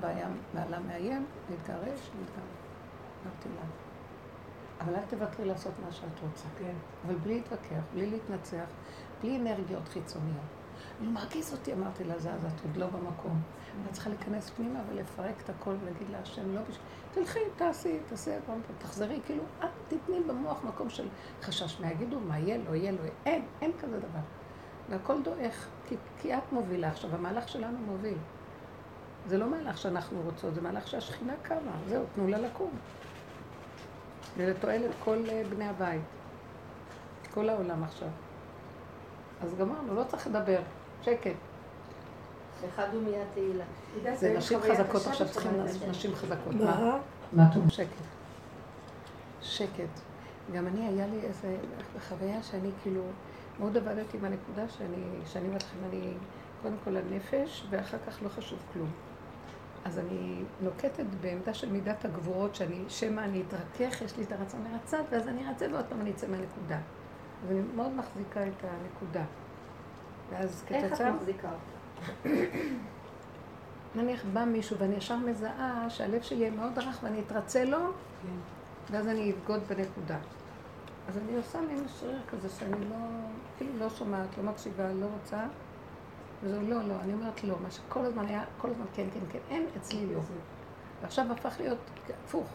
בעלה מאיים, להתגרש, להתגרש. אמרתי לה, אבל אל תוותרי לעשות מה שאת רוצה. כן. אבל בלי להתווכח, בלי להתנצח, בלי אנרגיות חיצוניות. נו, מרגיז אותי, אמרתי לה, זה, אז את עוד לא במקום. את צריכה להיכנס פנימה ולפרק את הכל ולהגיד לה, השם, לא בשביל... תלכי, תעשי, תעשי, תחזרי, כאילו, אל תתני במוח מקום של חשש מה יגידו, מה יהיה, לא יהיה, לא יהיה. אין, אין כזה דבר. והכל דועך, כי, כי את מובילה. עכשיו, המהלך שלנו מוביל. זה לא מהלך שאנחנו רוצות, זה מהלך שהשכינה קמה. זהו, תנו לה לקום. ולתועלת כל אה, בני הבית. כל העולם עכשיו. אז גמרנו, לא צריך לדבר. שקט. אחד הוא מיד תהילה. זה נשים חזקות עכשיו, צריכים נשים חזקות. מה? מה טוב? שקט. שקט. גם אני, היה לי איזה חוויה שאני כאילו, מאוד עבדתי עם הנקודה שאני, שאני מתחילה, אני קודם כל הנפש, ואחר כך לא חשוב כלום. אז אני נוקטת בעמדה של מידת הגבורות, שאני, שמא אני אתרכך, יש לי את הרצון לרצת, ואז אני ארצה ועוד פעם אני אצא מהנקודה. אז אני מאוד מחזיקה את הנקודה. ואז כתוצאה... איך את מחזיקה אותה? נניח בא מישהו ואני ישר מזהה שהלב שלי יהיה מאוד רך ואני אתרצה לו, כן. ואז אני אבגוד בנקודה. אז אני עושה מין שריר כזה שאני לא, כאילו לא שומעת, לא מקשיבה, לא רוצה. וזה לא, לא, אני אומרת לא, מה שכל הזמן היה, כל הזמן כן, כן, כן, אין, אצלי לא. ועכשיו הפך להיות הפוך.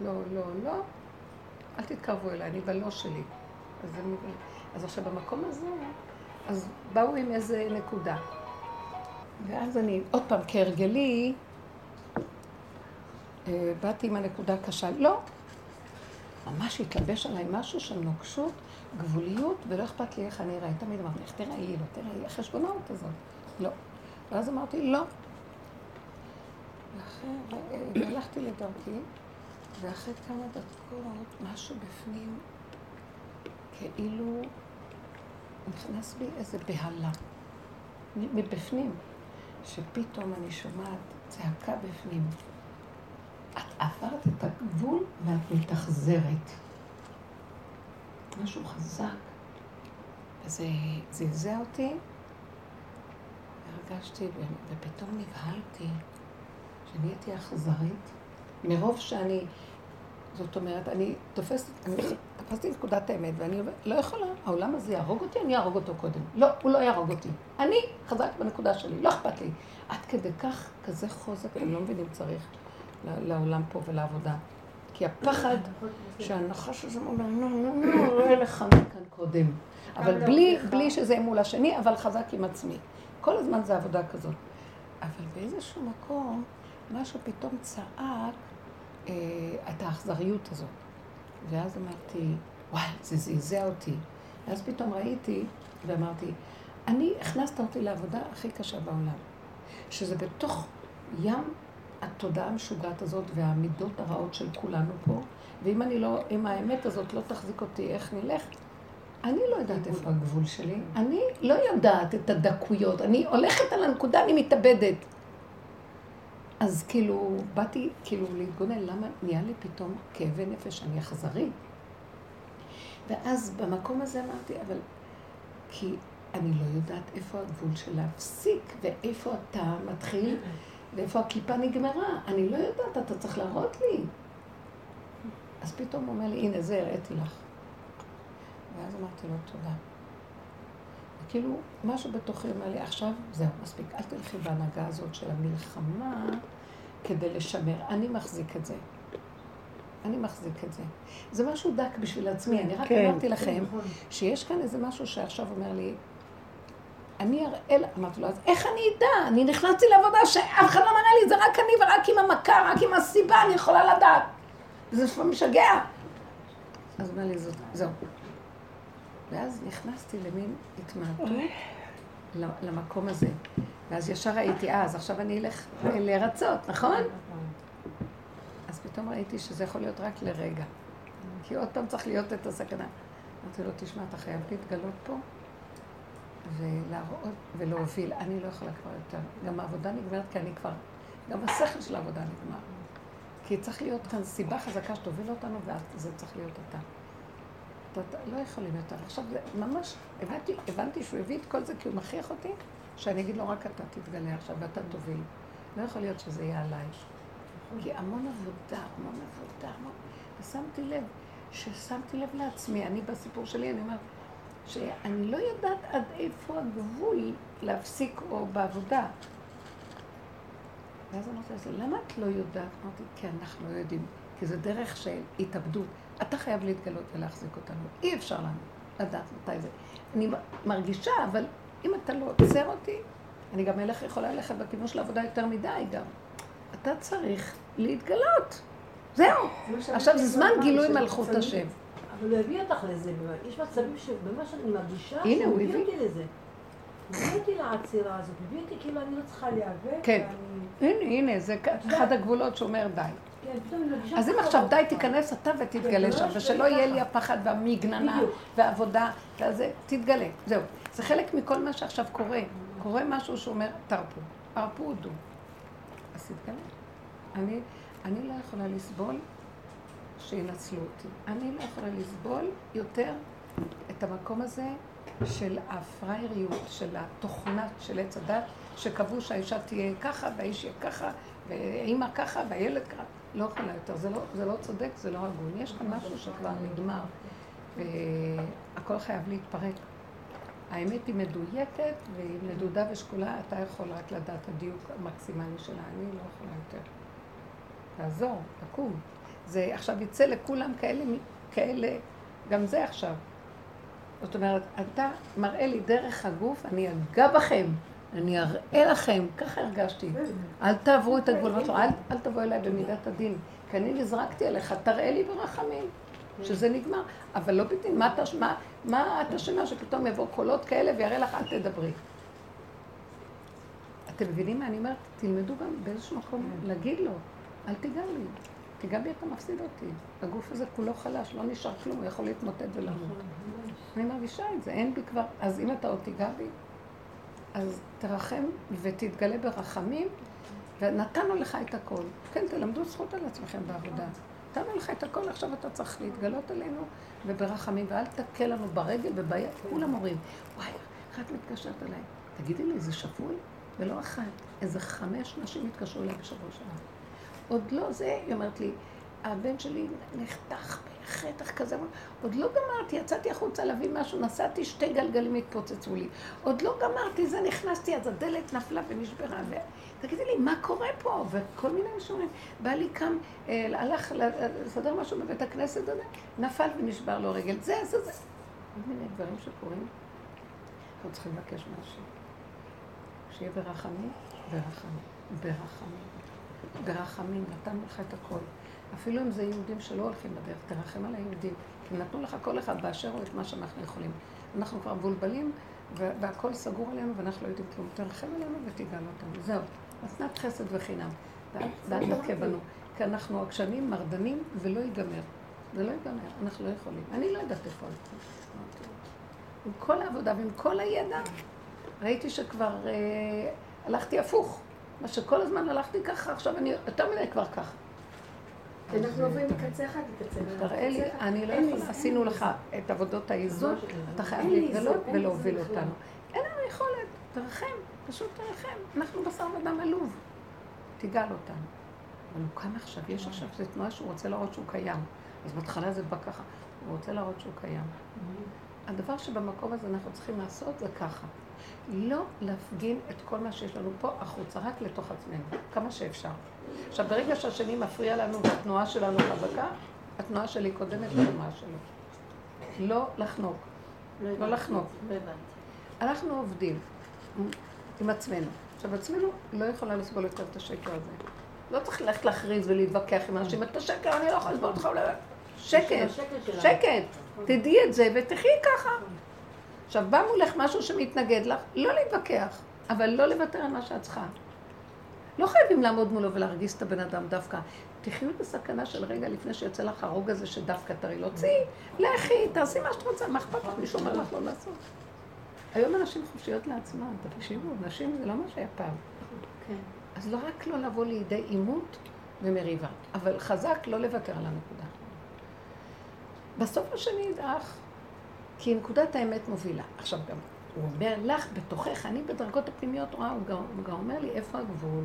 לא, לא, לא, אל תתקרבו אליי, אני בלא שלי. אז, אז עכשיו במקום הזה, אז באו עם איזה נקודה. ואז אני, עוד פעם, כהרגלי, אה, באתי עם הנקודה הקשה. לא, ממש התלבש עליי משהו של נוקשות, גבוליות, ולא אכפת לי איך אני אראה. תמיד אמרתי, איך תראי, לא תראי, החשבונאות הזאת. לא. ואז אמרתי, לא. ואחרי, והלכתי לדרכי, ואחרי כמה דקות, משהו בפנים, כאילו נכנס בי איזה בהלה. מבפנים, שפתאום אני שומעת צעקה בפנים. את עברת את הגבול ואת מתאכזרת. משהו חזק. וזה זעזע אותי, הרגשתי, ופתאום נבהלתי שנהייתי אכזרית, מרוב שאני, זאת אומרת, אני תופסת, אני תפסתי נקודת האמת, ואני לא יכולה, העולם הזה יהרוג אותי, אני אהרוג אותו קודם. לא, הוא לא יהרוג אותי. אני חזק בנקודה שלי, לא אכפת לי. עד כדי כך, כזה חוזק, אני לא מבינים צריך. לעולם פה ולעבודה. כי הפחד שהנחש הזה אומר, נו, נו, נו, לא יהיה לך מכאן קודם. אבל בלי, בלי שזה יהיה מול השני, אבל חזק עם עצמי. כל הזמן זה עבודה כזאת. אבל באיזשהו מקום, משהו פתאום צעק אה, את האכזריות הזאת. ואז אמרתי, וואי, זה זעזע אותי. ואז פתאום ראיתי ואמרתי, אני, הכנסת אותי לעבודה הכי קשה בעולם. שזה בתוך ים התודעה המשוגעת הזאת והמידות הרעות של כולנו פה, ואם אני לא, אם האמת הזאת לא תחזיק אותי, איך נלך? אני לא יודעת איפה הגבול שלי, אני לא יודעת את הדקויות, אני הולכת על הנקודה, אני מתאבדת. אז כאילו, באתי כאילו להתגונן, למה נהיה לי פתאום כאבי נפש, אני אכזרי? ואז במקום הזה אמרתי, אבל כי אני לא יודעת איפה הגבול של להפסיק, ואיפה אתה מתחיל ואיפה הכיפה נגמרה? אני לא יודעת, אתה צריך להראות לי. אז פתאום הוא אומר לי, הנה, זה הראיתי לך. ואז אמרתי לו, תודה. וכאילו, משהו בתוכי אומר לי, עכשיו, זהו, מספיק, אל תלכי בהנהגה הזאת של המלחמה כדי לשמר. אני מחזיק את זה. אני מחזיק את זה. זה משהו דק בשביל עצמי. אני רק כן, אמרתי לכם נכון. שיש כאן איזה משהו שעכשיו אומר לי, אני אראה לה, אמרתי לו, אז איך אני אדע? אני נכנסתי לעבודה שאף אחד לא מראה לי, זה רק אני ורק עם המכה, רק עם הסיבה אני יכולה לדעת. זה כבר משגע. אז אמר לי, זהו. ואז נכנסתי למין התמעטות למקום הזה. ואז ישר ראיתי, אה, אז עכשיו אני אלך לרצות, נכון? אז פתאום ראיתי שזה יכול להיות רק לרגע. כי עוד פעם צריך להיות את הסכנה. אמרתי לו, תשמע, אתה חייב להתגלות פה. ולהראות ולהוביל. אני לא יכולה כבר יותר. גם העבודה נגמרת כי אני כבר, גם השכל של העבודה נגמר. כי צריך להיות כאן סיבה חזקה שתוביל אותנו, וזה צריך להיות אתה. אתה לא יכולים יותר. עכשיו זה ממש, הבנתי, הבנתי שהוא הביא את כל זה כי הוא מכריח אותי, שאני אגיד לו רק אתה תתגלה עכשיו ואתה תוביל. לא יכול להיות שזה יהיה עליי. כי המון עבודה, המון עבודה, המון... ושמתי לב, ששמתי לב לעצמי, אני בסיפור שלי, אני אומרת, שאני לא יודעת עד איפה הגבול להפסיק או בעבודה. ואז אמרתי לזה, למה את לא יודעת? אמרתי, כי אנחנו לא יודעים. כי זה דרך של התאבדות. אתה חייב להתגלות ולהחזיק אותנו. אי אפשר לנו לדעת מתי זה. אני מרגישה, אבל אם אתה לא עוצר אותי, אני גם אלך, יכולה ללכת בכיוון של העבודה יותר מדי גם. אתה צריך להתגלות. זהו. עכשיו זה זמן גילוי מלכות השם. אבל הוא הביא אותך לזה, יש מצבים שבמה שאני מרגישה, הנה, הוא הביא אותי לזה. הביא אותי לעצירה הזאת, הביא אותי כאילו אני לא צריכה להיאבק. כן. הנה, הנה, זה אחד הגבולות שאומר די. כן, אז אם עכשיו די תיכנס אתה ותתגלה שם, ושלא יהיה לי הפחד והמגננה והעבודה, וזה, תתגלה. זהו. זה חלק מכל מה שעכשיו קורה. קורה משהו שאומר, תרפו, הרפו הודו. אז תתגלה. אני לא יכולה לסבול שינצלו אותי. אני לא יכולה לסבול יותר את המקום הזה של הפרייריות, של התוכנה של עץ הדת, שקבעו שהאישה תהיה ככה, והאיש יהיה ככה, ואימא ככה, והילד ככה. לא יכולה יותר. זה לא, זה לא צודק, זה לא הגון. יש כאן משהו שכבר נגמר. והכל חייב להתפרק. האמת היא מדויקת והיא מדודה ושקולה, אתה יכול רק לדעת הדיוק המקסימלי שלה, אני לא יכולה יותר. תעזור, תקום. זה עכשיו יצא לכולם כאלה, כאלה, גם זה עכשיו. זאת אומרת, אתה מראה לי דרך הגוף, אני אגע בכם, אני אראה לכם, ככה הרגשתי. אל תעברו את הגבול, אל, אל תבוא אליי במידת הדין, כי אני נזרקתי עליך, תראה לי ברחמים. שזה נגמר. אבל לא בדין, מה, מה, מה את אשמה שפתאום יבואו קולות כאלה ויראה לך, אל תדברי. אתם מבינים מה אני אומרת? תלמדו גם באיזשהו מקום להגיד לו, אל תיגע לי. תיגע בי אתה מפסיד אותי. הגוף הזה כולו חלש, לא נשאר כלום, הוא יכול להתמוטט ולמות. אני מרגישה את זה, אין בי כבר, אז אם אתה עוד תיגע בי, אז תרחם ותתגלה ברחמים, ונתנו לך את הכל. כן, תלמדו זכות על עצמכם בעבודה. נתנו לך את הכל, עכשיו אתה צריך להתגלות עלינו וברחמים, ואל תכה לנו ברגל וביד, כולם אומרים, וואי, אחת מתקשרת אליי, תגידי לי, זה שפוי? ולא אחת, איזה חמש נשים התקשרו אליי בשבוע שנה. עוד לא זה, היא אומרת לי, הבן שלי נחתך חתך כזה, עוד לא גמרתי, יצאתי החוצה להביא משהו, נסעתי, שתי גלגלים התפוצצו לי. עוד לא גמרתי, זה נכנסתי, אז הדלת נפלה ונשברה. ו... תגידי לי, מה קורה פה? וכל מיני משוררים. בעלי קם, אה, הלך לסדר משהו בבית הכנסת, הזה, נפל ונשבר לו רגל. זה, זה, זה. כל מיני דברים שקורים. אנחנו צריכים לבקש משהו. שיהיה ברחמים, ברחמים, ברחמים. ברחמים, נתנו לך את הכל. אפילו אם זה יהודים שלא הולכים בדרך, תרחם על היהודים. כי נתנו לך כל אחד באשר הוא את מה שאנחנו יכולים. אנחנו כבר מבולבלים, והכל סגור עלינו, ואנחנו לא יודעים כלום. תרחם עלינו ותגאל אותנו. זהו. מתנת חסד וחינם. ואל תכה בנו. כי אנחנו עקשנים, מרדנים, ולא ייגמר. זה לא ייגמר, אנחנו לא יכולים. אני לא יודעת איפה הלכו. עם כל העבודה ועם כל הידע, ראיתי שכבר אה, הלכתי הפוך. מה שכל הזמן הלכתי ככה, עכשיו אני יותר מדי כבר ככה. אנחנו עוברים מקצה אחד לקצה. תראה לי, אני לא יכולה, עשינו לך את עבודות האיזון, אתה חייב להתגלות ולהוביל אותנו. אין לנו יכולת, תרחם, פשוט תרחם. אנחנו בשר ודם עלוב. תגאל אותנו. אבל הוא קם עכשיו, יש עכשיו, זו תנועה שהוא רוצה להראות שהוא קיים. אז בהתחלה זה בא ככה, הוא רוצה להראות שהוא קיים. הדבר שבמקום הזה אנחנו צריכים לעשות זה ככה. לא להפגין את כל מה שיש לנו פה החוצה, רק לתוך עצמנו, כמה שאפשר. עכשיו, ברגע שהשני מפריע לנו והתנועה שלנו חזקה, התנועה שלי קודמת לתנועה שלו. לא לחנוק. לא, לא לחנוק. לא אנחנו עובדים עם עצמנו. עכשיו, עצמנו לא יכולה לסבול יותר את השקר הזה. לא צריך ללכת להכריז ולהתווכח עם אנשים, את השקר, אני לא יכולה לסבול אותך. שקט, שקט. תדעי את זה ותחי ככה. עכשיו, בא מולך משהו שמתנגד לך, לא להתווכח, אבל לא לוותר על מה שאת צריכה. לא חייבים לעמוד מולו ולהרגיז את הבן אדם דווקא. תחיו את הסכנה של רגע לפני שיוצא לך הרוג הזה שדווקא תראי לו, צאי, לכי, תעשי מה שאת רוצה, מה אכפת לך? מישהו אומר לך לא לעשות. היום אנשים חופשיות לעצמם, תקשיבו, נשים זה לא מה שהיה פעם. כן. אז לא רק לא לבוא לידי עימות ומריבה, אבל חזק לא לוותר על הנקודה. בסוף השני ידעך, כי נקודת האמת מובילה. עכשיו גם, הוא אומר לך בתוכך, אני בדרגות הפנימיות רואה, הוא גם, הוא גם אומר לי איפה הגבול.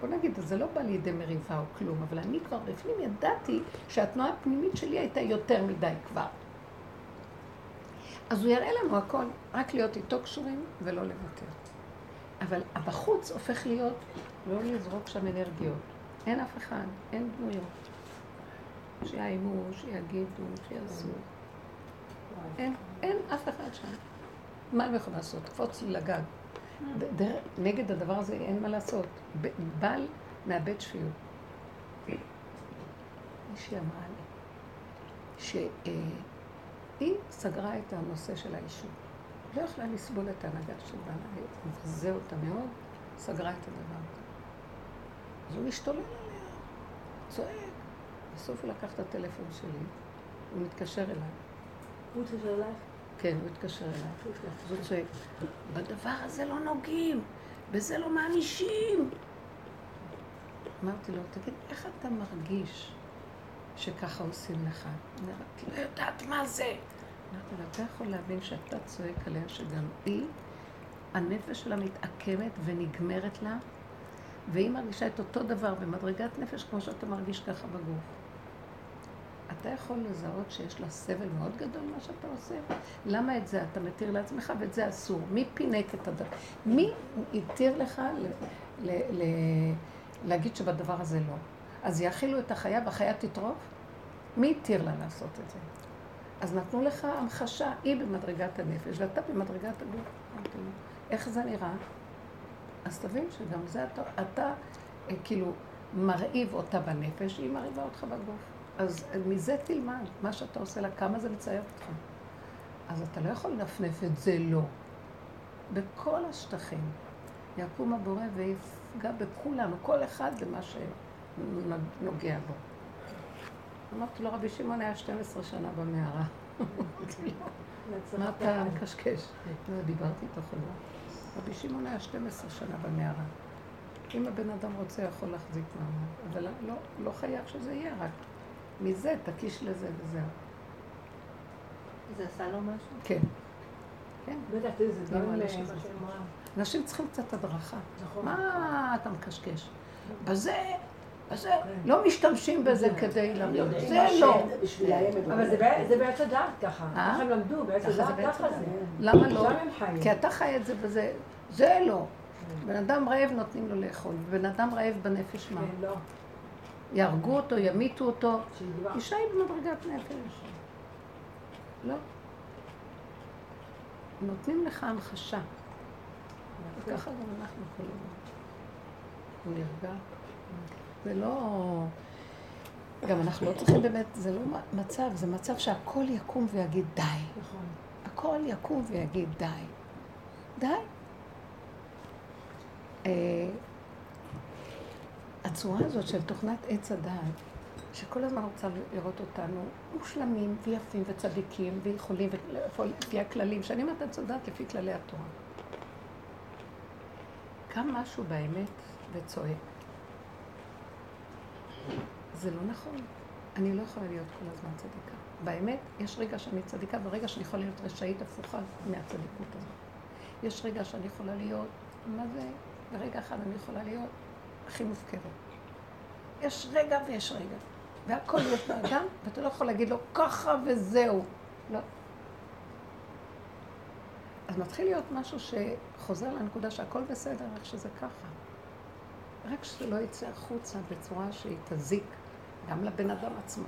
בוא נגיד, זה לא בא לידי מריבה או כלום, אבל אני כבר בפנים ידעתי שהתנועה הפנימית שלי הייתה יותר מדי כבר. אז הוא יראה לנו הכל, רק להיות איתו קשורים ולא לוותר. אבל הבחוץ הופך להיות, לא לזרוק שם אנרגיות. אין אף אחד, אין דמויות. שיאיימו, שיגידו, שיעשו. אין, אין אף אחד שם. מה הם יכולים לעשות? קפוץ לי לגג. נגד הדבר הזה אין מה לעשות. בעל מאבד שפיות. מישהי אמרה לי שהיא סגרה את הנושא של האישות. לא יכלה לסבול את ההנהגה של בעלה, מבזה אותה מאוד, סגרה את הדבר הזה. אז הוא משתולל עליה, צועק. בסוף הוא לקח את הטלפון שלי, הוא מתקשר אליי. הוא התקשר אלייך? כן, הוא התקשר אליי. אז הוא צועק, בדבר הזה לא נוגעים, בזה לא מענישים. אמרתי לו, תגיד, איך אתה מרגיש שככה עושים לך? אמרתי, לא יודעת מה זה. אמרתי לו, אתה יכול להבין שאתה צועק עליה שגם היא, הנפש שלה מתעקמת ונגמרת לה, והיא מרגישה את אותו דבר במדרגת נפש כמו שאתה מרגיש ככה בגוף. אתה יכול לזהות שיש לה סבל מאוד גדול מה שאתה עושה? למה את זה אתה מתיר לעצמך ואת זה אסור? מי פינק את הדבר? מי התיר לך ל- ל- ל- להגיד שבדבר הזה לא? אז יאכילו את החיה והחיה תטרוף? מי התיר לה לעשות את זה? אז נתנו לך המחשה, היא במדרגת הנפש ואתה במדרגת הגוף. איך זה נראה? אז תבין שגם זה אתה, אתה אה, כאילו מרעיב אותה בנפש, היא מרעיבה אותך בגוף. אז מזה תלמד, מה שאתה עושה לה, כמה זה מצער אותך. אז אתה לא יכול לנפנף את זה לא. בכל השטחים יקום הבורא ויפגע בכולנו, כל אחד במה שנוגע בו. אמרתי לו, רבי שמעון היה 12 שנה במערה. מה אתה מקשקש? לא, דיברתי איתו חברה. רבי שמעון היה 12 שנה במערה. אם הבן אדם רוצה, יכול להחזיק מעמד. אבל לא, לא חייב שזה יהיה רק. מזה תקיש לזה וזהו. זה עשה לו משהו? כן. כן. בטח, תראי, זה לא, שזה- שאמרה. אנשים צריכים קצת הדרכה. נכון. מה אתה מקשקש? בזה, בזה, לא משתמשים בזה כדי לריב. זה לא. אבל זה בעץ- הדעת ככה. אה? ככה הם למדו, בעץ הדעת ככה. זה. למה לא? כי אתה חי את זה בזה, זה לא. בן אדם רעב נותנים לו לאכול, בן אדם רעב בנפש מה? יהרגו אותו, ימיתו אותו. אישה היא במדרגת נפש. לא. נותנים לך המחשה. וככה גם אנחנו הזמן. הוא נרגע. זה לא... גם אנחנו לא צריכים באמת, זה לא מצב, זה מצב שהכל יקום ויגיד די. נכון. הכל יקום ויגיד די. די. הצורה הזאת של תוכנת עץ הדעת, שכל הזמן רוצה לראות אותנו מושלמים ויפים וצדיקים ויכולים לפי הכללים, שאני אומרת עץ הדעת לפי כללי התורה. קם משהו באמת וצועק. זה לא נכון. אני לא יכולה להיות כל הזמן צדיקה. באמת, יש רגע שאני צדיקה ורגע שאני יכולה להיות רשאית הפוכה מהצדיקות הזאת. יש רגע שאני יכולה להיות, מה זה? ברגע אחד אני יכולה להיות הכי מופקרת. יש רגע ויש רגע. והכל יש באדם, ואתה לא יכול להגיד לו ככה וזהו. לא. אז מתחיל להיות משהו שחוזר לנקודה שהכל בסדר, איך שזה ככה. רק שזה לא יצא החוצה בצורה שהיא תזיק גם לבן אדם עצמו.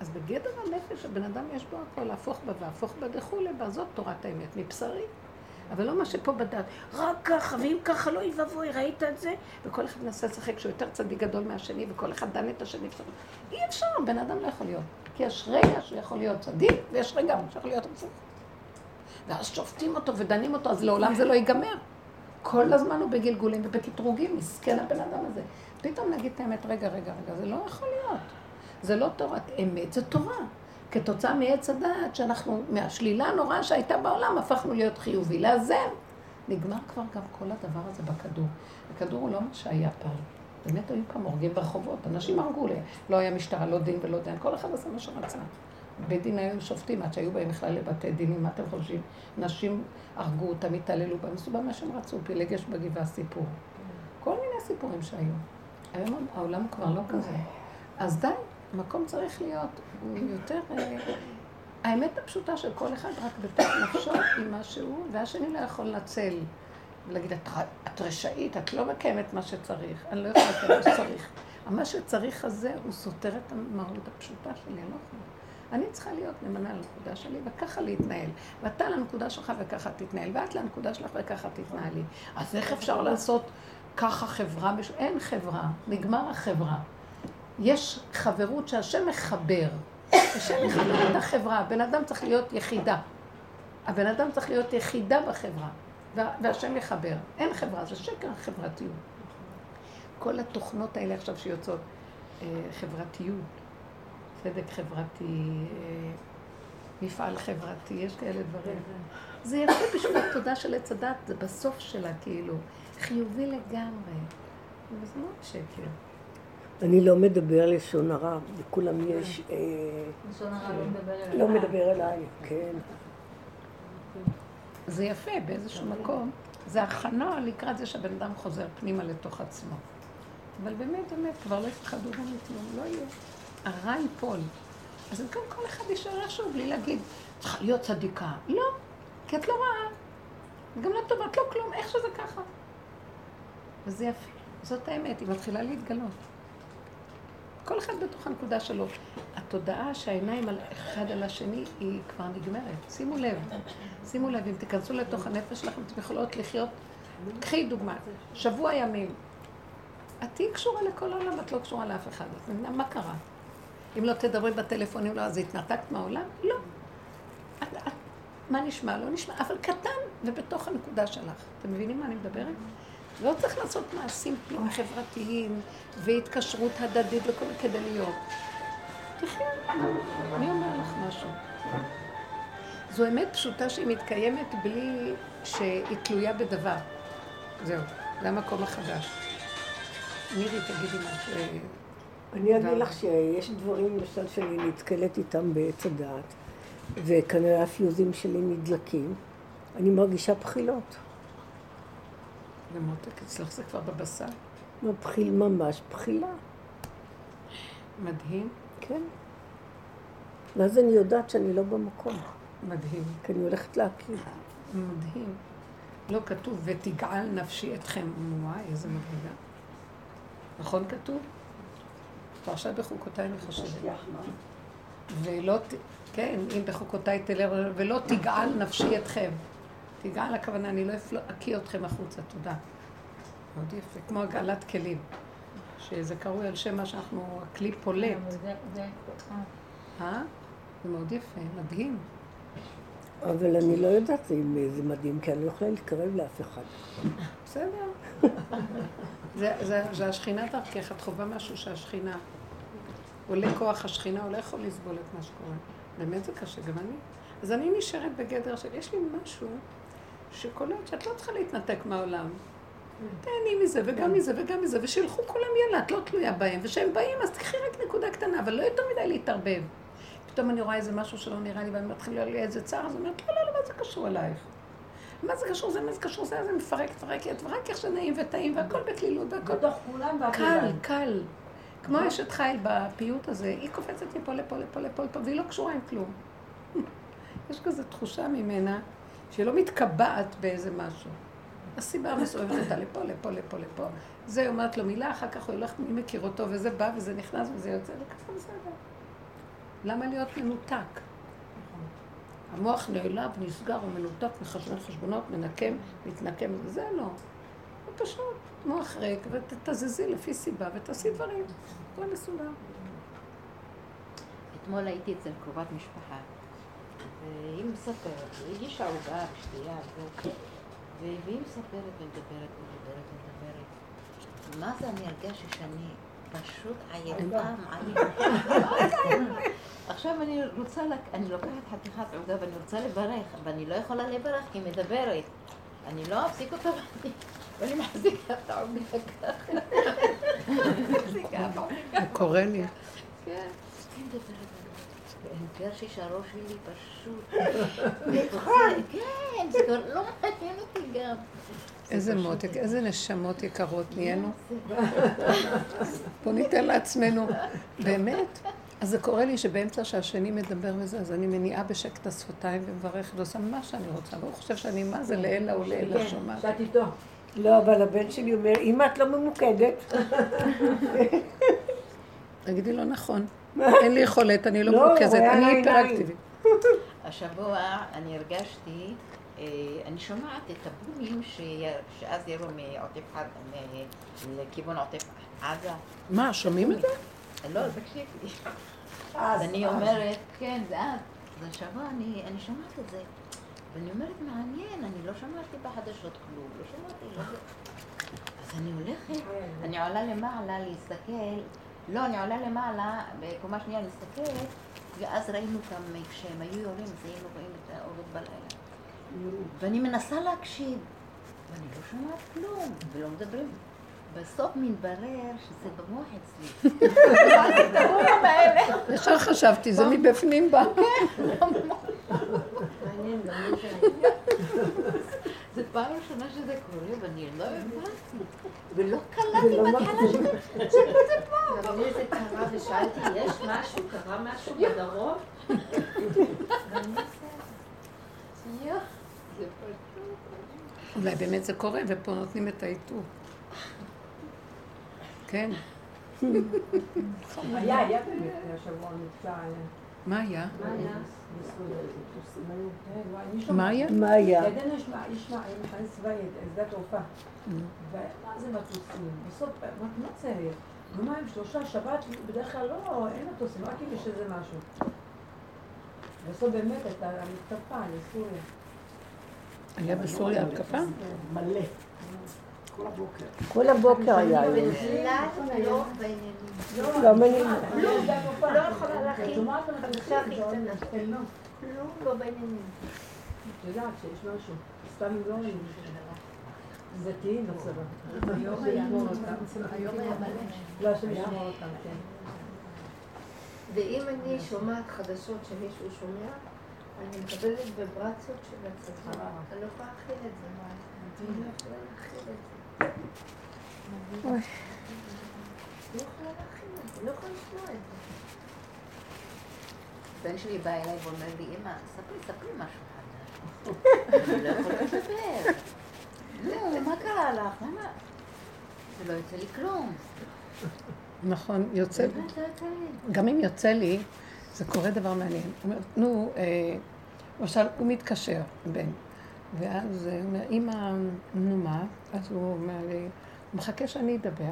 אז בגדר הנפש הבן אדם יש בו הכל להפוך בה והפוך בה דכולי בה, זאת תורת האמת מבשרי. אבל לא מה שפה בדת, רק ככה, ואם ככה לא אוי ואבוי, ראית את זה? וכל אחד מנסה לשחק שהוא יותר צדיק גדול מהשני, וכל אחד דן את השני. אי אפשר, בן אדם לא יכול להיות. כי יש רגע שהוא יכול להיות צדיק, ויש רגע שהוא יכול להיות הפוך. ואז שופטים אותו ודנים אותו, אז לעולם זה לא ייגמר. כל הזמן הוא בגלגולים ובקטרוגים, מסכן הבן אדם הזה. פתאום נגיד את האמת, רגע, רגע, רגע, זה לא יכול להיות. זה לא תורת אמת, זה תורה. כתוצאה מעץ הדעת, שאנחנו, מהשלילה הנוראה שהייתה בעולם, הפכנו להיות חיובי, לאזן. נגמר כבר גם כל הדבר הזה בכדור. הכדור הוא לא מה שהיה פעם. באמת היו פעם הורגים ברחובות, אנשים הרגו להם. לא היה משטרה, לא דין ולא דיין, כל אחד עשה מה שרצה. בית דין היו שופטים עד שהיו בהם בכלל לבתי דינים, מה אתם חושבים? נשים הרגו אותם, התעללו בהם, עשו בהם מה שהם רצו, פילגש בגבעה סיפור. כל מיני סיפורים שהיו. היום העולם כבר לא כזה. אז די, המקום צריך להיות יותר... אה, האמת הפשוטה של כל אחד רק בתוך נפשו עם מה שהוא, והשני לא יכול לנצל ולהגיד, את, את רשאית, את לא מקיימת מה שצריך, אני לא יכולה לקיים מה שצריך. מה שצריך הזה, הוא סותר את המהות הפשוטה שלי, אני לא יכולה. אני צריכה להיות נאמנה לנקודה שלי, וככה להתנהל. ואתה לנקודה שלך וככה תתנהל, ואת לנקודה שלך וככה תתנהלי. אז איך אפשר לעשות ככה חברה? אין חברה, נגמר החברה. יש חברות שהשם מחבר. השם מחבר את החברה. הבן אדם צריך להיות יחידה. הבן אדם צריך להיות יחידה בחברה. וה- והשם יחבר. אין חברה, זה שקר החברתיות. כל התוכנות האלה עכשיו שיוצאות, אה, חברתיות, צדק חברתי, אה, מפעל חברתי, יש כאלה דברים. זה יפה בשביל התודה של עץ הדת, זה בסוף שלה כאילו, חיובי לגמרי. וזה מאוד שקר. אני לא מדבר לשון הרע, לכולם יש... אה, לשון הרע לא מדבר אליי. לא מדבר אליי, כן. זה יפה באיזשהו מקום, זה הכנה לקראת זה שהבן אדם חוזר פנימה לתוך עצמו. אבל באמת, באמת, כבר לא יפחדו גם מכלום, לא יהיה. הרע ייפול. אז גם כל אחד יישאר איכשהו בלי להגיד, צריכה להיות צדיקה. לא, כי את לא רואה. גם לא טובה, את לא כלום, איך שזה ככה. וזה יפה. זאת האמת, היא מתחילה להתגלות. כל אחד בתוך הנקודה שלו. התודעה שהעיניים על אחד על השני היא כבר נגמרת. שימו לב, שימו לב, אם תיכנסו לתוך הנפש שלכם, אתם יכולות לחיות. קחי דוגמה, שבוע ימים. את תהיי קשורה לכל העולם, את לא קשורה לאף אחד. את מבינה מה קרה? אם לא תדברי בטלפונים, לא, אז התנתקת מהעולם? לא. את, את, מה נשמע? לא נשמע, אבל קטן ובתוך הנקודה שלך. אתם מבינים מה אני מדברת? לא צריך לעשות מעשים פנימה חברתיים והתקשרות הדדית וכל מיני כדי להיות. תחי, אני אומר לך משהו. זו אמת פשוטה שהיא מתקיימת בלי שהיא תלויה בדבר. זהו, זה המקום החדש. מירי, תגידי משהו. אני אגיד לך שיש דברים למשל שאני נתקלת איתם בעץ הדעת, וכנראה הפיוזים שלי נדלקים, אני מרגישה בחילות. ומותק, אצלך זה כבר בבשר? מבחיל ממש בחילה. מדהים. כן. ואז אני יודעת שאני לא במקום. מדהים. כי אני הולכת להכיר. מדהים. לא כתוב, ותגעל נפשי אתכם. וואי, איזה מדהימה. נכון כתוב? פרשת בחוקותיי אני חושבת. ולא, כן, אם בחוקותיי תלך, ולא תגעל נפשי אתכם. תגעל הכוונה, אני לא אקיא אתכם החוצה, תודה. מאוד יפה, כמו הגעלת כלים. שזה קרוי על שם מה שאנחנו, הכלי פולט. אה? זה מאוד יפה, מדהים. אבל אני לא יודעת אם זה מדהים, כי אני לא יכולה להתקרב לאף אחד. בסדר. זה, זה, זה השכינה דרכך, את חווה משהו שהשכינה... עולה כוח השכינה, הוא לא יכול לסבול את מה שקורה. באמת זה קשה, גם אני. אז אני נשארת בגדר של, יש לי משהו שקולט שאת לא צריכה להתנתק מהעולם. תהני מזה וגם מזה וגם מזה, ושילכו כולם יאללה, את לא תלויה בהם, וכשהם באים אז תקחי רק נקודה קטנה, אבל לא יותר מדי להתערבב. פתאום אני רואה איזה משהו שלא נראה לי, ואני מתחילה לי איזה צער, אז אני אומרת, לא, לא, לא, מה זה קשור אלייך? מה זה קשור זה, מה זה קשור זה, זה מפרק, מפרקת, ורק איך שנעים וטעים, והכל בקלילות, והכל... בתוך כולם קל, קל. כמו אשת חיל בפיוט הזה, היא קופצת מפה לפה, לפה, לפה, לפה, והיא לא קשורה עם כלום. יש כזו תחושה ממנה שהיא לא מתקבעת באיזה משהו. הסיבה מסובבת אותה לפה, לפה, לפה, לפה. זה אומרת לו מילה, אחר כך הוא הולך, מי מכיר אותו, וזה בא, וזה נכנס, וזה יוצא, וככה בסדר. למה להיות מנותק? המוח נעלב, נסגר, הוא מנותק, מחשבון חשבונות, מנקם, מתנקם, זה לא. הוא פשוט מוח ריק, ותתזזי לפי סיבה, ותעשי דברים. הכל מסודר. אתמול הייתי אצל קרובת משפחה, והיא מספרת, היא הגישה עוגה ושתייה, והיא מספרת ומדברת ומדברת ומדברת. מה זה אני הרגשתי שאני פשוט עייפה, עייפה. עכשיו אני רוצה, אני לוקחת חתיכת עוגה ואני רוצה לברך, אבל אני לא יכולה לברך כי היא מדברת. אני לא אפסיק אותה ואני מחזיקה את העוגה ככה. זה קורה לי. כן. הרגשתי שהראש שלי פשוט... כן, זה כבר לא מעניין אותי גם. איזה מותק, איזה נשמות יקרות נהיינו. בוא ניתן לעצמנו. באמת? אז זה קורה לי שבאמצע שהשני מדבר וזה, אז אני מניעה בשקט השפתיים ומברכת ועושה מה שאני רוצה, והוא חושב שאני מה זה לעילא ולעילא כן, שומעת. שאת איתו. לא, אבל הבן שלי אומר, אמא, את לא ממוקדת. תגידי לו נכון. אין לי יכולת, אני לא לא, מרוכזת, אני. היפראקטיבית. השבוע אני הרגשתי, אה, אני שומעת את הבומים שאז ירו מעוטף עזה, לכיוון עוטף עזה. מה, שומעים את זה? לא, תקשיבי. אז, אז אני. אומרת, כן, זה את. אז השבוע אני אני שומעת את זה. ואני אומרת, מעניין, אני לא שמעתי בחדשות כלום, לא שמעתי, לא זה. אז אני הולכת, אני עולה למעלה להסתכל, לא, אני עולה למעלה, בקומה שנייה להסתכל, ואז ראינו גם, כשהם היו יורים, אז היינו רואים את האורות בלילה. ואני מנסה להקשיב, ואני לא שומעת כלום, ולא מדברים. בסוף מתברר שזה במוח אצלי. ישר חשבתי, זה מבפנים בא. גם אני שאני... זה פעם ראשונה שזה קורה, ואני לא הבנתי. ולא קלטתי בהתחלה שזה פה. גם לי זה קרה ושאלתי, יש משהו, קרה משהו בדרום? אולי באמת זה קורה, ופה נותנים את העיטור. כן. היה, היה באמת השבוע מבצע. מה היה? מה היה? מה היה? מה היה? ידענו יש מה- יש מה- מחנה צבאי, שדה תעופה. ומה זה מטוסים? בסוף, מה צריך? יומיים, שלושה, שבת, בדרך כלל לא, אין מטוסים, רק אם יש איזה משהו. בסוף באמת הייתה מתקפה לסוריה. היה בסוריה התקפה? מלא. כל הבוקר. כל הבוקר היה לא בעניינים. לא. לא יכולה להכין לא. כלום לא בעניינים. את יודעת שיש משהו. סתם לא היינו. דתיים בצבא. היום היה היום היה מלא. לא, השם ישמור אותם, כן. ואם אני שומעת חדשות שמישהו שומע, אני מקבלת ויברציות של הצבא. אני לא יכולה להכיל את זה. אני לא יכולה להכיל את זה. אוי. לא יכולה להכיל את זה, לא יכולה לשמוע את זה. הבן שלי בא אליי ואומר לי, אמא, ספרי, ספרי משהו חדש. אני לא יכולה לדבר. נו, מה קרה לך? למה? ולא יוצא לי כלום. נכון, יוצא, לא יוצא לי. גם אם יוצא לי, זה קורה דבר מעניין. הוא אומר, נו, אה, למשל, הוא מתקשר, בן, ואז הוא אומר, אמא, נו מה? אז הוא אומר לי, הוא מחכה שאני אדבר.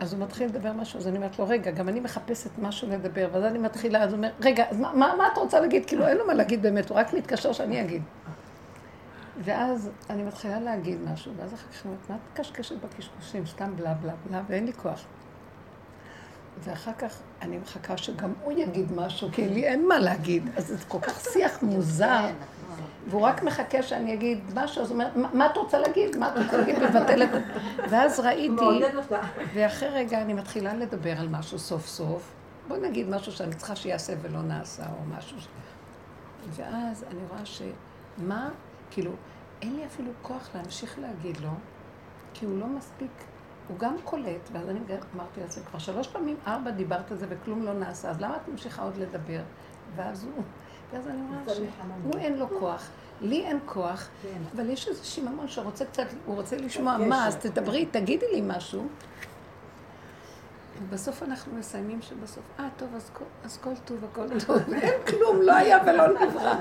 אז הוא מתחיל לדבר משהו, אז אני אומרת לו, רגע, גם אני מחפשת משהו לדבר, ואז אני מתחילה, אז הוא אומר, רגע, אז מה, מה, מה את רוצה להגיד? כאילו, אין לו מה להגיד באמת, הוא רק מתקשר שאני אגיד. ואז אני מתחילה להגיד משהו, ואז אחר כך אני אומרת, מה את מקשקשת בקשקושים? סתם בלה בלה בלה, ואין לי כוח. ואחר כך אני מחכה שגם הוא יגיד משהו, כי לי אין מה להגיד. אז זה כל כך שיח מוזר, כן, נכון. והוא רק מחכה שאני אגיד משהו, אז הוא אומר, "מה- מה את רוצה להגיד? מה את רוצה להגיד? מבטלת. ואז ראיתי. ואחרי רגע אני מתחילה לדבר על משהו סוף סוף. בוא נגיד משהו שאני צריכה שיעשה ולא נעשה, או משהו. ש- ואז אני רואה שמה, כאילו, אין לי אפילו כוח להמשיך להגיד לו, כי הוא לא מספיק, הוא גם קולט, ואז אני אמרתי זה, כבר שלוש פעמים, ארבע דיברת על זה וכלום לא נעשה, אז למה את ממשיכה עוד לדבר? ואז הוא, ואז אני רואה שהוא אין לו כוח, לי אין כוח, כן. אבל יש איזה שיממון שרוצה קצת, הוא רוצה לשמוע מה, אז תדברי, תגידי לי משהו. ובסוף אנחנו מסיימים שבסוף, אה, טוב, אז, כל- אז כל טוב, הכל טוב, אין כלום, לא היה ולא נברא.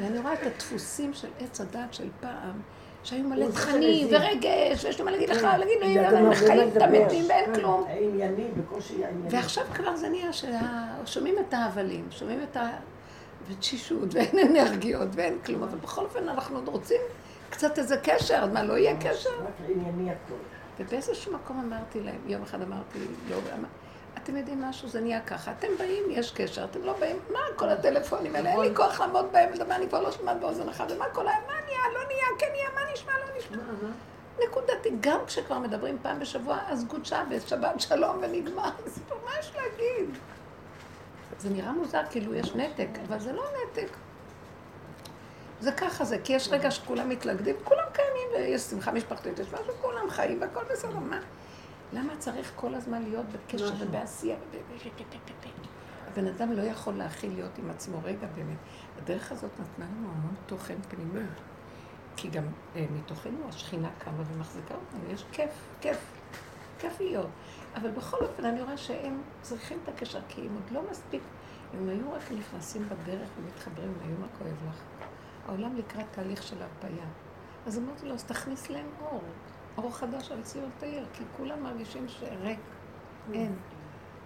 ואני רואה את הדפוסים של עץ הדת של פעם, שהיו מלא תכנים ורגש, ויש לי מה להגיד לך, להגיד גם אבל הרבה חיים את. המתים ואין כלום. הענייני, בקושי הענייני. ועכשיו כבר זה נהיה ששומעים את ההבלים, שומעים את ה... ותשישות, ואין אנרגיות, ואין כלום, אבל בכל אופן אנחנו עוד רוצים קצת איזה קשר, מה, לא יהיה קשר? רק ענייני הכל. ובאיזשהו מקום אמרתי להם, יום אחד אמרתי, לא, אמר, אתם יודעים משהו, זה נהיה ככה, אתם באים, יש קשר, אתם לא באים, מה כל הטלפונים האלה, אין לי כוח לעמוד בהם, לדבר, אני כבר לא שומעת באוזן אחת, ומה כל היום, מה נהיה, לא נהיה, כן נהיה, מה נשמע, לא נשמע. נקודתי, גם כשכבר מדברים פעם בשבוע, אז גוד שבת, שבת שלום ונגמר, מה יש להגיד? זה נראה מוזר, כאילו יש נתק, אבל זה לא נתק. זה ככה זה, כי יש רגע שכולם מתלכדים, כולם קיימים, ויש שמחה משפחתית, יש משהו, כולם חיים והכל בסדר, מה? למה צריך כל הזמן להיות בקשר ובעשייה? וב- ב- ב- ב- ב- ב- הבן אדם לא יכול להכיל להיות עם עצמו רגע באמת. הדרך הזאת נתנה לנו המון תוכן פנימי. כי גם אה, מתוכנו השכינה קמה ומחזיקה אותנו, יש כיף, כיף, כיף להיות. אבל בכל אופן, אני רואה שהם צריכים את הקשר, כי הם עוד לא מספיק, אם היו רק נכנסים בדרך ומתחברים, היו מה כואב לך. העולם לקראת תהליך של הרפאיה. אז אמרתי לו, אז תכניס להם אור, אור חדש על ציון תאיר, כי כולם מרגישים שריק, אין.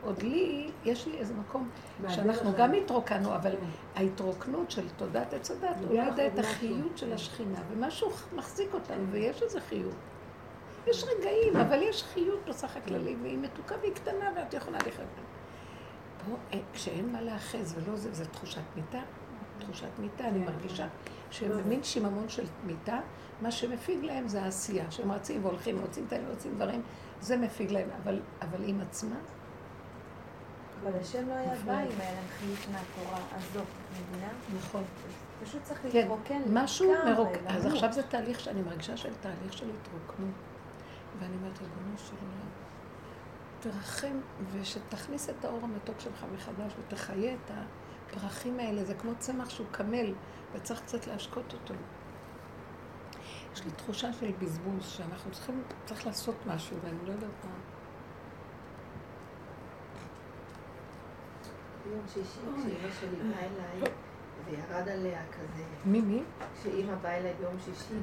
עוד לי, יש לי איזה מקום שאנחנו גם התרוקנו, אבל ההתרוקנות של תודעת עץ הדת הורידה את החיות של השכינה, ומשהו מחזיק אותנו, ויש איזה חיות. יש רגעים, אבל יש חיות בסך הכללי, והיא מתוקה והיא קטנה, ואת יכולה לחיות. פה, אה, כשאין מה להאחז ולא זה, זה תחושת מיטה. תחושת מיטה, אני מרגישה שהם במין שיממון של מיטה, מה שמפיג להם זה העשייה, שהם רצים והולכים, רוצים האלה, רוצים דברים, זה מפיג להם, אבל, אבל עם עצמה, אבל השם לא היה בא להם חיות מהתורה הזאת, את מבינה? נכון. פשוט צריך כן, להתרוקן משהו לגמרי, מרוק... אז. עכשיו זה תהליך שאני מרגישה של תהליך של התרוקנות. ואני אומרת, ריבונו של עולם, תרחם ושתכניס את האור המתוק שלך מחדש ותחיה את הפרחים האלה. זה כמו צמח שהוא קמל וצריך קצת להשקות אותו. יש לי תחושה של בזבוז, שאנחנו צריכים, צריך לעשות משהו, ואני לא יודעת מה. ביום שישי, כשאימא שלי באה אליי, וירד עליה כזה, מי, מי? כשאימא באה אליי ביום שישי,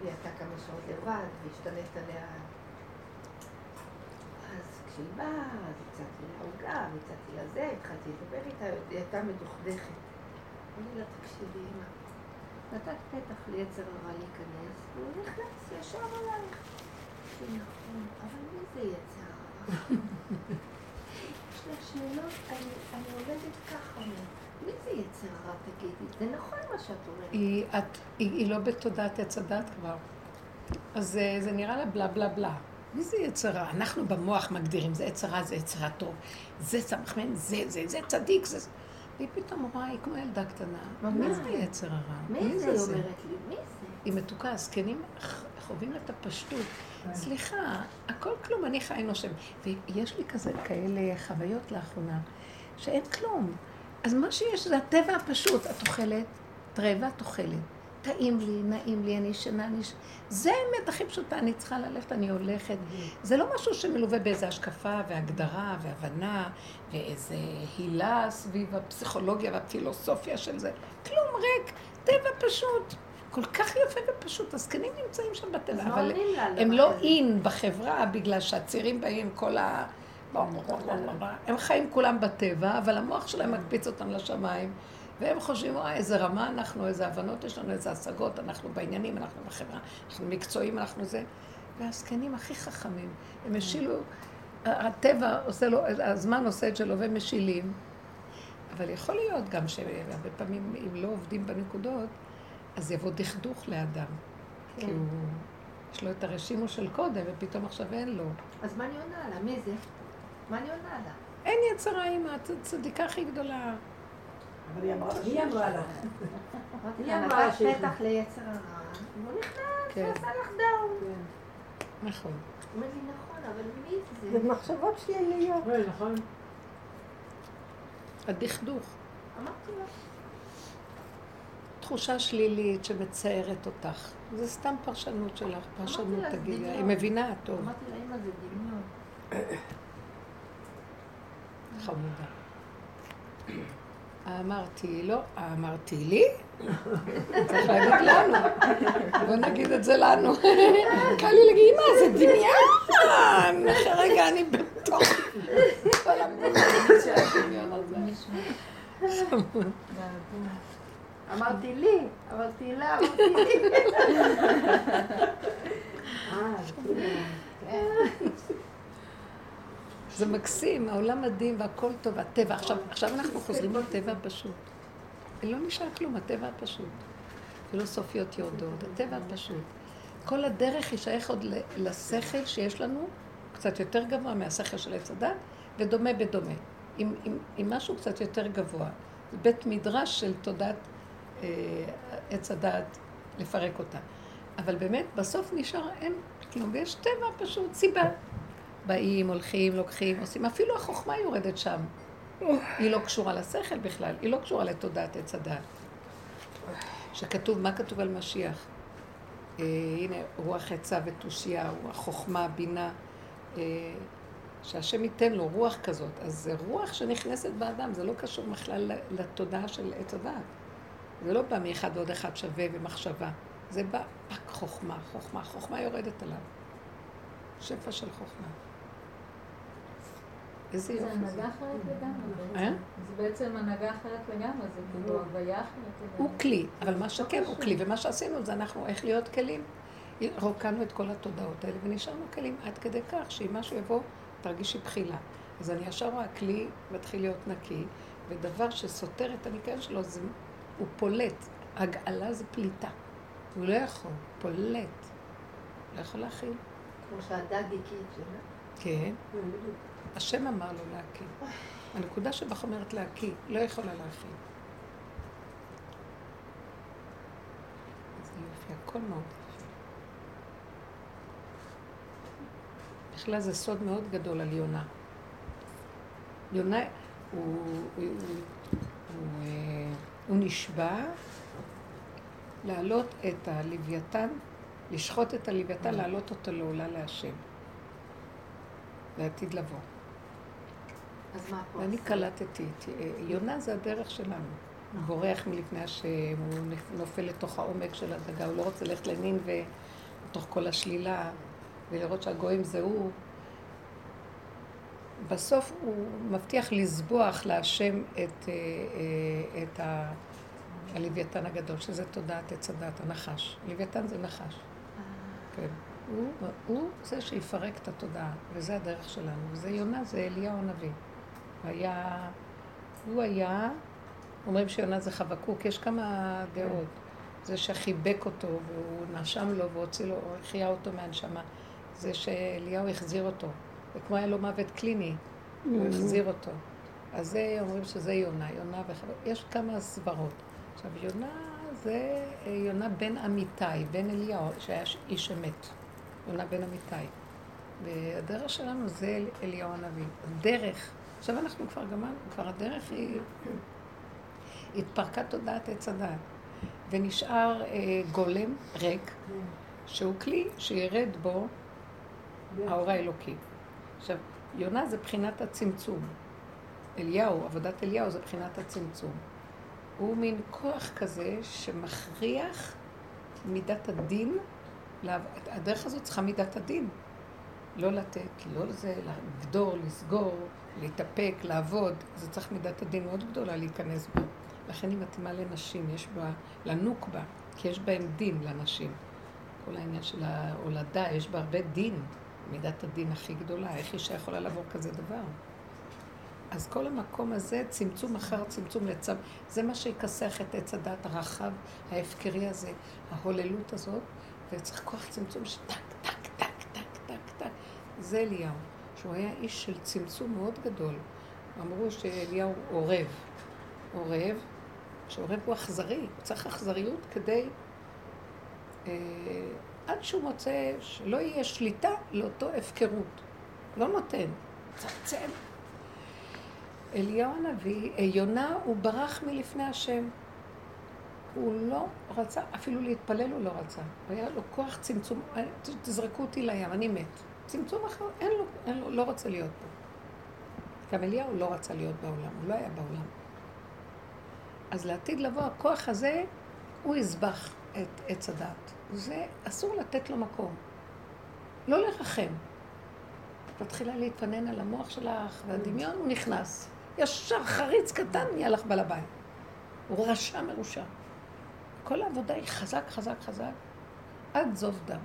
היא הייתה כמה שעות לבד, והשתלט עליה. כשהיא אז הצעתי לה עוגה, והצעתי לה זה, התחלתי לדבר איתה, היא הייתה מדוכדכת. אמרתי לה, תקשיבי, אמא, נתת פתח ליצר הרע להיכנס, והוא נכנס ישר עלייך. אמרתי, נכון, אבל מי זה יצר הרע? יש לה שאלות, אני, עובדת ככה, מי זה יצר הרע, תגידי? זה נכון מה שאת אומרת. היא, את, היא, היא לא בתודעת עץ הדת כבר. אז זה, זה נראה לה בלה בלה בלה. מי זה יצרה? אנחנו במוח מגדירים, זה יצרה, זה יצרה טוב. זה סמכמן, זה, זה, זה צדיק, זה... והיא פתאום רואה, היא כמו ילדה קטנה. מי זה יצר הרע? מי זה? היא אומרת לי, מי זה? היא מתוקה, הזקנים חווים את הפשטות. סליחה, הכל כלום, אני חי נושם. ויש לי כזה, כאלה חוויות לאחרונה, שאין כלום. אז מה שיש זה הטבע הפשוט. את אוכלת, את רעבה, את אוכלת. טעים לי, נעים לי, אני ישנה, אני... זה האמת הכי פשוטה, אני צריכה ללכת, אני הולכת. זה לא משהו שמלווה באיזו השקפה והגדרה והבנה ואיזה הילה סביב הפסיכולוגיה והפילוסופיה של זה. כלום ריק, טבע פשוט. כל כך יפה ופשוט, הזקנים נמצאים שם בטבע, מה אבל הם לא? אין בחברה בגלל שהצעירים באים כל ה... הם חיים כולם בטבע, אבל המוח שלהם מקפיץ אותם לשמיים, והם חושבים, וואי, איזה רמה אנחנו, איזה הבנות יש לנו, איזה השגות, אנחנו בעניינים, אנחנו בחברה, אנחנו מקצועיים, אנחנו זה. והזקנים הכי חכמים, הם השילו, הטבע עושה לו, הזמן עושה את שלו והם משילים, אבל יכול להיות גם שהרבה פעמים, אם לא עובדים בנקודות, אז יבוא דכדוך לאדם. כי הוא, יש לו את הרשימו של קודם, ופתאום עכשיו אין לו. אז מה אני עונה לה? מי זה? מה אני עונה לה? אין יצרה אימא, את הצדיקה הכי גדולה. אבל היא אמרה לה היא אמרה לך. היא אמרה נתת שיש פתח ליצר הרע, הוא נכנס, כן. ועשה לך דאון. נכון. הוא אומר לי, נכון, אבל מי זה? זה מחשבות שליליות. כן, נכון. הדכדוך. אמרתי תחושה שלילית שמצערת אותך. זה סתם פרשנות שלך, פרשנות תגידי. היא מבינה טוב, אמרתי לה, אמא זה דמיון. חמודה. אמרתי לא, אמרתי לי? צריך להגיד לנו. בוא נגיד את זה לנו. קל לי להגיד, אמא, זה דמיון! אחרי רגע אני בתוך כל הדמיון הזה. אמרתי לי, אמרתי לה, אמרתי לי. זה מקסים, העולם מדהים והכל טוב, הטבע. עכשיו, עכשיו אנחנו חוזרים לטבע הפשוט. לא נשאר כלום, הטבע הפשוט. פילוסופיות יורדות, הטבע הפשוט. כל הדרך היא שייך עוד לשכל שיש לנו, קצת יותר גבוה מהשכל של עץ הדת, ודומה בדומה. עם, עם, עם משהו קצת יותר גבוה. בית מדרש של תודעת אה, עץ הדת, לפרק אותה. אבל באמת, בסוף נשאר, אין כלום, ויש טבע פשוט, סיבה. באים, הולכים, לוקחים, עושים, אפילו החוכמה יורדת שם. היא לא קשורה לשכל בכלל, היא לא קשורה לתודעת עץ הדת. שכתוב, מה כתוב על משיח? אה, הנה, רוח עצה ותושייה, רוח חוכמה, בינה, אה, שהשם ייתן לו רוח כזאת. אז זה רוח שנכנסת באדם, זה לא קשור בכלל לתודעה של עץ הדת. זה לא בא מאחד ועוד אחד שווה ומחשבה. זה בא רק חוכמה, חוכמה, חוכמה יורדת עליו. שפע של חוכמה. איזה זה יופי זה. הנהגה אחרת לגמרי אה? בעצם. זה בעצם הנהגה אחרת לגמרי, זה כאילו הוויה אחרת הוא לגמרי. כלי, אבל מה שכן הוא כלי, ומה שעשינו זה אנחנו איך להיות כלים. רוקנו את כל התודעות האלה ונשארנו כלים עד כדי כך שאם משהו יבוא, תרגישי בחילה. אז אני ישר רואה, הכלי מתחיל להיות נקי, ודבר שסותר את הניקיון שלו, זה, הוא פולט. הגעלה זה פליטה. הוא לא יכול, פולט. לא יכול להכיל. כמו שהדג הקיא את שלה. כן. השם אמר לו להקיא. הנקודה שבך אומרת להקיא, לא יכולה להכיל. הכל מאוד. בכלל זה סוד מאוד גדול על יונה. יונה, הוא, הוא, הוא, הוא, אה, הוא נשבע להעלות את הלוויתן, לשחוט את הלוויתן, להעלות אותו לעולה להשם. לעתיד לבוא. אז מה פה? ואני קלטתי, אה, יונה זה הדרך שלנו. הוא בורח מלפני השם, הוא נופל לתוך העומק של הדגה, הוא לא רוצה ללכת לנינווה, בתוך כל השלילה, ולראות שהגויים זה הוא. בסוף הוא מבטיח לזבוח להשם את, אה, אה, את ה- הלוויתן הגדול, שזה תודעת עץ הדת, הנחש. לוויתן זה נחש. כן. הוא, הוא זה שיפרק את התודעה, וזה הדרך שלנו. וזה יונה, זה אליהו הנביא. היה, הוא היה, אומרים שיונה זה חבקוק, יש כמה דעות. זה שחיבק אותו, והוא נשם לו והוציא לו, או החיה אותו מהנשמה. זה שאליהו החזיר אותו. וכמו היה לו מוות קליני, הוא החזיר אותו. אז זה, אומרים שזה יונה, יונה וחבק. יש כמה סברות. עכשיו, יונה זה יונה בן אמיתי, בן אליהו, שהיה איש אמת. יונה בן אמיתי. והדרך שלנו זה אל- אליהו הנביא. הדרך. עכשיו אנחנו כבר גמרנו, כבר הדרך היא... התפרקה תודעת עץ הדעת. ונשאר אה, גולם ריק, שהוא כלי שירד בו האור האלוקי. עכשיו, יונה זה בחינת הצמצום. אליהו, עבודת אליהו זה בחינת הצמצום. הוא מין כוח כזה שמכריח מידת הדין, הדרך הזאת צריכה מידת הדין. לא לתת, לא לזה, לגדור, לסגור, להתאפק, לעבוד. זה צריך מידת הדין מאוד גדולה להיכנס בה. לכן היא מתאימה לנשים, יש בה, לנוק בה, כי יש בהם דין לנשים. כל העניין של ההולדה, יש בה הרבה דין, מידת הדין הכי גדולה. איך אישה יכולה לעבור כזה דבר? אז כל המקום הזה, צמצום אחר צמצום לצו, זה מה שיכסח את עץ הדת הרחב, ההפקרי הזה, ההוללות הזאת, וצריך כוח צמצום שטק, טק, טק, טק, טק, טק. זה אליהו, שהוא היה איש של צמצום מאוד גדול. אמרו שאליהו עורב. עורב, שעורב הוא אכזרי, הוא צריך אכזריות כדי... אה, עד שהוא מוצא שלא יהיה שליטה לאותו הפקרות. לא נותן, צמצם. אליהו הנביא, יונה, הוא ברח מלפני השם. הוא לא רצה, אפילו להתפלל הוא לא רצה. היה לו כוח צמצום, אה, תזרקו אותי לים, אני מת. צמצום אחר, אין לו, אין לו, לא רוצה להיות פה. גם אליהו לא רצה להיות בעולם, הוא לא היה בעולם. אז לעתיד לבוא, הכוח הזה, הוא יזבח את עץ הדת. זה, אסור לתת לו מקום. לא לרחם. מתחילה להתפנן על המוח שלך, והדמיון הוא נכנס. ישר חריץ קטן נהיה לך בעל הבית. הוא רשע מרושע. כל העבודה היא חזק, חזק, חזק, עד זוב דם.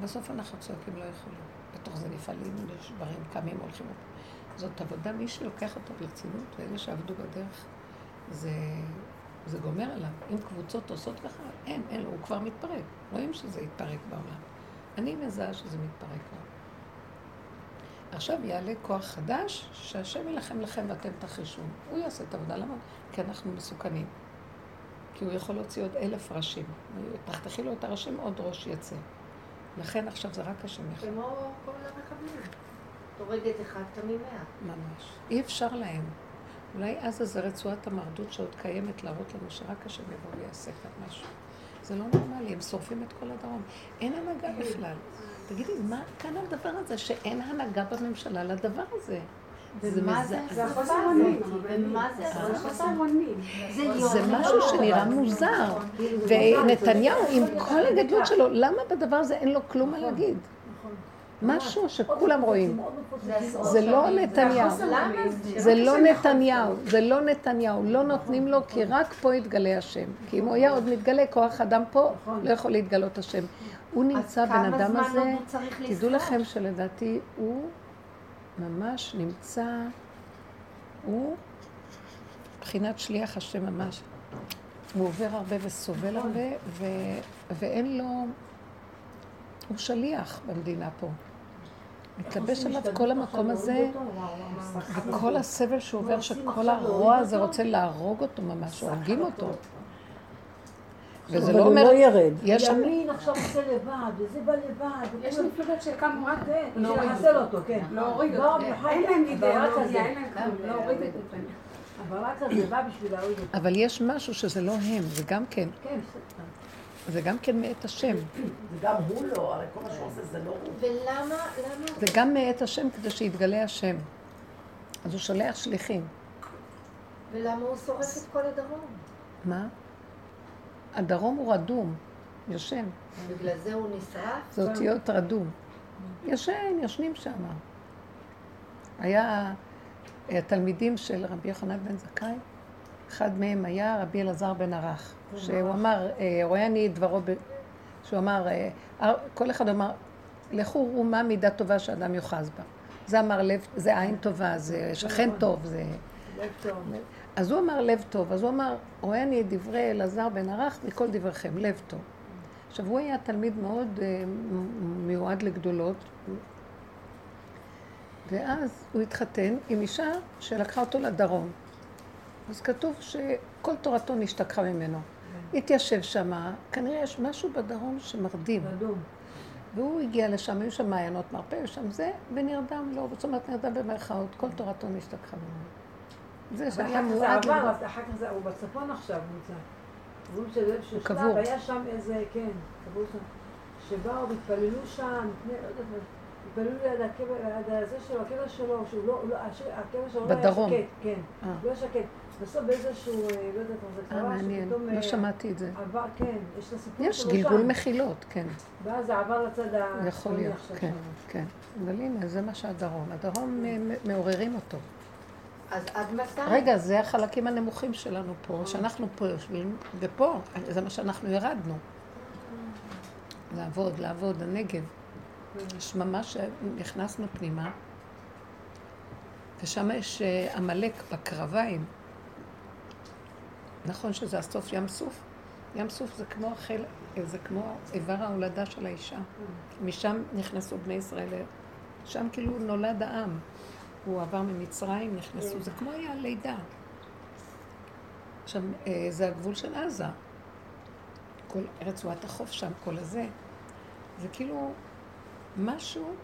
בסוף אנחנו צועקים לא יכולים. בתוך זה נפעלים, נשברים, קמים, הולכים. זאת עבודה, מי שלוקח אותה ברצינות, ואלה שעבדו בדרך, זה, זה גומר עליו. אם קבוצות עושות ככה, אין, אין, הוא כבר מתפרק. רואים שזה יתפרק בעולם. אני מזהה שזה מתפרק לו. עכשיו יעלה כוח חדש, שהשם יילחם לכם ואתם תחישו. הוא יעשה את העבודה, למה? כי אנחנו מסוכנים. כי הוא יכול להוציא עוד אלף ראשים. תחתכי לו את הראשים, עוד ראש יצא. לכן עכשיו זה רק השם יכול. כמו כל המחבלים. הורגת אחד, תמי מאה. ממש. אי אפשר להם. אולי אז איזו רצועת המרדות שעוד קיימת להראות לנו שרק השם יבוא ויעשה כאן משהו. זה לא נורמלי, הם שורפים את כל הדרום. אין הנהגה בכלל. תגידי, מה כאן הדבר הזה שאין הנהגה בממשלה לדבר הזה? ומה זה? משהו שנראה מוזר. ונתניהו, עם כל הגדלות שלו, למה בדבר הזה אין לו כלום מה להגיד? משהו שכולם רואים. זה לא נתניהו. זה לא נתניהו, זה לא נתניהו, לא נותנים לו כי רק פה יתגלה השם. כי אם הוא היה עוד מתגלה, כוח אדם פה, לא יכול להתגלות השם. הוא נמצא, בן אדם הזה, תדעו לכם שלדעתי הוא ממש נמצא, הוא מבחינת שליח השם ממש. הוא עובר הרבה וסובל הרבה, ו... ואין לו... הוא שליח במדינה פה. מתלבש עליו כל המקום הזה, וכל הסבל שהוא עובר, שכל הרוע הזה רוצה להרוג אותו ממש, הורגים אותו. וזה אבל לא הוא אומר... לא ירד. יש. ימין עכשיו עושה לבד, וזה בא לבד. יש מפלגות שקמו רק כן, להוריד לחסל אותו, כן. להוריד לא, אותו. במיוחד אין להם אידיאולוגיה. אין להם כלום, להוריד את נתניהו. הברק הזה בא בשביל להוריד אותו. אבל יש משהו שזה לא הם, זה גם כן, כן, זה גם כן מאת השם. זה גם הוא לא, הרי כל מה שהוא עושה זה לא הוא. ולמה, למה? זה גם מאת השם כדי שיתגלה השם. אז הוא שולח שליחים. ולמה הוא שורף את כל הדרום? מה? הדרום הוא רדום, יושן. בגלל זה הוא נשרף? זה אותיות רדום. ישן, ישנים שם. היה אה, תלמידים של רבי יוחנן בן זכאי, אחד מהם היה רבי אלעזר בן ערך, שהוא אמר, אה, רואה אני את דברו, ב- שהוא אמר, אה, אה, כל אחד אמר, לכו ראו מה מידה טובה שאדם יאחז בה. זה אמר לב, זה עין טובה, זה שכן טוב, זה... אז הוא אמר לב טוב, אז הוא אמר, רואה אני את דברי אלעזר בן ערך מכל דבריכם, לב טוב. עכשיו, הוא היה תלמיד מאוד מ- מיועד לגדולות, ואז הוא התחתן עם אישה שלקחה אותו לדרום. אז כתוב שכל תורתו נשתכחה ממנו. התיישב שמה, כנראה יש משהו בדרום שמרדים. והוא הגיע לשם, היו שם מעיינות מרפא, היו שם זה, ונרדם לו, זאת אומרת נרדם במרכאות, כל תורתו נשתכחה ממנו. זה שהיה מועד עבר, אחר כך זה, הוא בצפון עכשיו נמצא. אומרים שזה איזשהו שלב. היה שם איזה, כן, קבור שם, שבאו והתפללו שם, לא התפללו ליד הקבר, ליד הזה שלו, הקבר שלו, שהוא לא, לא, הקבר שלו לא היה. שקט, כן, אה. לא היה שקט. בסוף באיזשהו, אה, לא יודעת מה זה אה, קרה, מעניין, שפתאום לא אה, שמעתי את זה. עבר, כן, יש את הסיפור יש גלגול. מחילות, כן, ואז זה עבר לצד יכול הצפוני להיות, כן. כן. אבל הנה, זה מה שהדרום. הדרום אה, מ- מעוררים אותו. אז עד מתי? רגע, זה החלקים הנמוכים שלנו פה, שאנחנו פה יושבים, ופה, זה מה שאנחנו ירדנו. לעבוד, לעבוד, הנגב. יש ממש, נכנסנו פנימה, ושם יש אה, עמלק בקרביים. נכון שזה הסוף ים סוף? ים סוף זה כמו החל, זה כמו איבר ההולדה של האישה. משם נכנסו בני ישראל, שם כאילו נולד העם. הוא עבר ממצרים, נכנסו, זה כמו היה לידה. עכשיו, אה, זה הגבול של עזה. כל רצועת החוף שם, כל הזה. זה כאילו משהו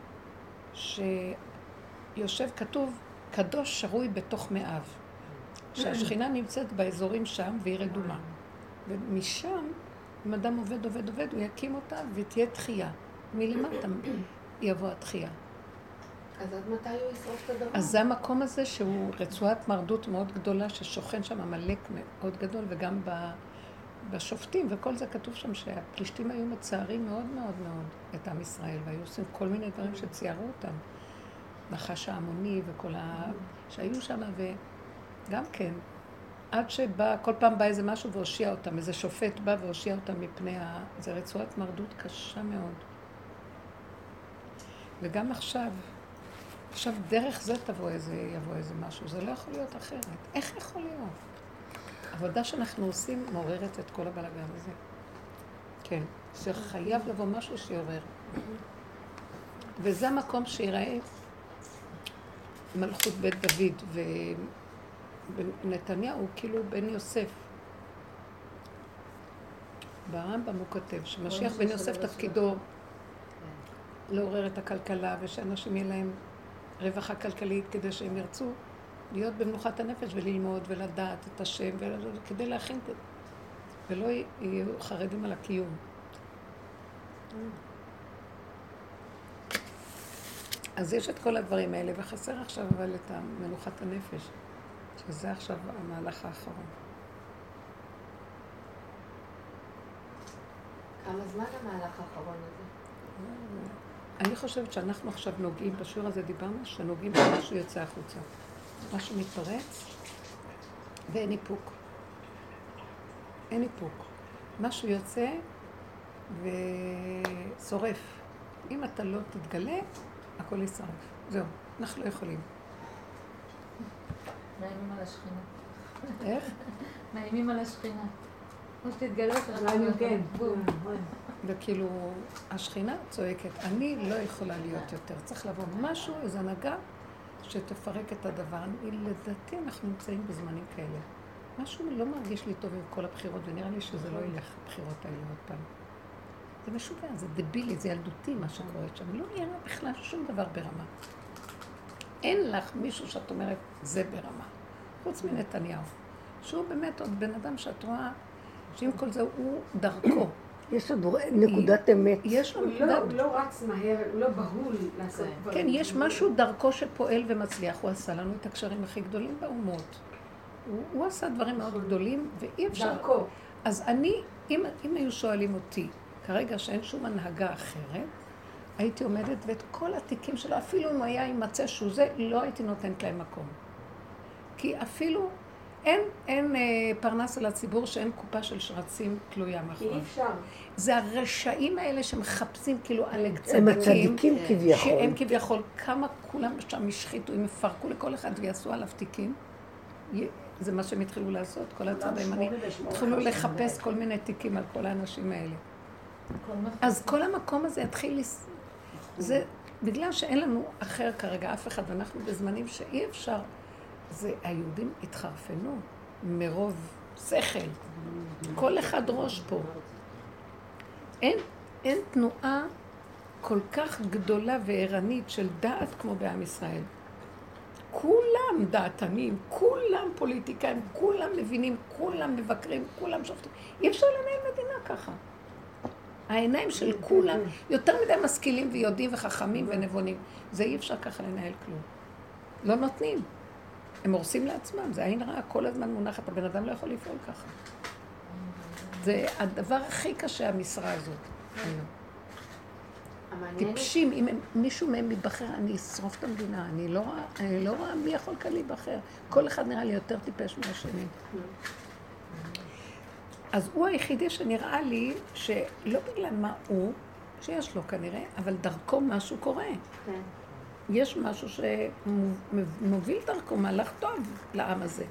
שיושב, כתוב, קדוש שרוי בתוך מאיו. שהשכינה נמצאת באזורים שם והיא רדומה. ומשם, אם אדם עובד, עובד, עובד, הוא יקים אותה ותהיה תחייה. מלמטה יבוא התחייה. אז עד מתי הוא ישרוף את הדרום? אז זה המקום הזה שהוא רצועת מרדות מאוד גדולה, ששוכן שם עמלק מאוד גדול, וגם בשופטים, וכל זה כתוב שם שהפלישתים היו מצערים מאוד מאוד מאוד את עם ישראל, והיו עושים כל מיני דברים שציירו אותם. נחש ההמוני וכל ה... שהיו שם, וגם כן, עד שבא, כל פעם בא איזה משהו והושיע אותם, איזה שופט בא והושיע אותם מפני ה... זה רצועת מרדות קשה מאוד. וגם עכשיו, עכשיו, דרך זה תבוא איזה, יבוא איזה משהו, זה לא יכול להיות אחרת. איך יכול להיות? העבודה שאנחנו עושים מעוררת את כל הבלאגן הזה. כן, שחייב לבוא משהו שיעורר. וזה המקום שיראה מלכות בית דוד, ונתניהו כאילו בן יוסף. ברמב"ם הוא כותב שמשיח בן יוסף תפקידו לעורר את הכלכלה ושאנשים יהיה להם רווחה כלכלית כדי שהם ירצו להיות במנוחת הנפש וללמוד ולדעת את השם כדי להכין את ולא יהיו חרדים על הקיום. אז יש את כל הדברים האלה, וחסר עכשיו אבל את מנוחת הנפש, שזה עכשיו המהלך האחרון. כמה זמן המהלך האחרון הזה? אני חושבת שאנחנו עכשיו נוגעים, בשיעור הזה דיברנו, שנוגעים במשהו יוצא החוצה. משהו מתפרץ ואין איפוק. אין איפוק. משהו יוצא ושורף. אם אתה לא תתגלה, הכל יישרף. זהו, אנחנו לא יכולים. מאיימים על השכינה. איך? מאיימים על השכינה. כמו שתתגלה, אולי אם כן. וכאילו, השכינה צועקת, אני לא יכולה להיות יותר. צריך לבוא משהו, איזו הנהגה, שתפרק את הדבר. אני, לדעתי, אנחנו נמצאים בזמנים כאלה. משהו לא מרגיש לי טוב עם כל הבחירות, ונראה לי שזה לא ילך, הבחירות האלה עוד פעם. זה משוגע, זה דבילי, זה ילדותי מה שקורה שם. לא נראה בכלל שום דבר ברמה. אין לך מישהו שאת אומרת, זה ברמה. חוץ מנתניהו. שהוא באמת עוד בן אדם שאת רואה, שעם כל זה הוא דרכו. יש עוד נקודת אמת. יש לו נקודת... לא- הוא לא רץ מהר, הוא לא בהול לעשות דברים. כן, יש משהו דרכו שפועל ומצליח. הוא עשה לנו את הקשרים הכי גדולים באומות. הוא, הוא עשה דברים מאוד גדולים, ואי אפשר... דרכו. אז אני, אם, אם היו שואלים אותי, כרגע שאין שום הנהגה אחרת, הייתי עומדת ואת כל התיקים שלו, אפילו אם הוא היה יימצא שהוא זה, לא הייתי נותנת להם מקום. כי אפילו אין, אין אה, פרנס על הציבור שאין קופה של שרצים תלויה כי מאחוריו. אי אפשר. זה הרשעים האלה שמחפשים כאילו עלק הם צדיקים. הצדיקים כביכול. שהם כביכול, כמה כולם שם השחיתו, הם יפרקו לכל אחד ויעשו עליו תיקים. זה מה שהם התחילו לעשות, כל הצד הימני. שמונה ושמונה התחילו לחפש כל מיני תיקים על כל האנשים האלה. אז כל המקום הזה יתחיל... לס- זה בגלל שאין לנו אחר כרגע, אף אחד, ואנחנו בזמנים שאי אפשר, זה היהודים התחרפנו מרוב שכל. כל אחד ראש פה. אין, אין תנועה כל כך גדולה וערנית של דעת כמו בעם ישראל. כולם דעתנים, כולם פוליטיקאים, כולם מבינים, כולם מבקרים, כולם שופטים. אי אפשר לנהל מדינה ככה. העיניים של כולם יותר מדי משכילים ויודעים וחכמים ונבונים. זה אי אפשר ככה לנהל כלום. לא נותנים. הם הורסים לעצמם, זה עין רעה כל הזמן מונחת, הבן אדם לא יכול לפעול ככה. זה הדבר הכי קשה, המשרה הזאת. טיפשים, אם מישהו מהם ייבחר, אני אשרוף את המדינה. אני לא רואה, אני לא מי יכול כאן להיבחר. כל אחד נראה לי יותר טיפש מהשני. אז הוא היחידי שנראה לי שלא בגלל מה הוא, שיש לו כנראה, אבל דרכו משהו קורה. כן. יש משהו שמוביל דרכו מהלך טוב לעם הזה.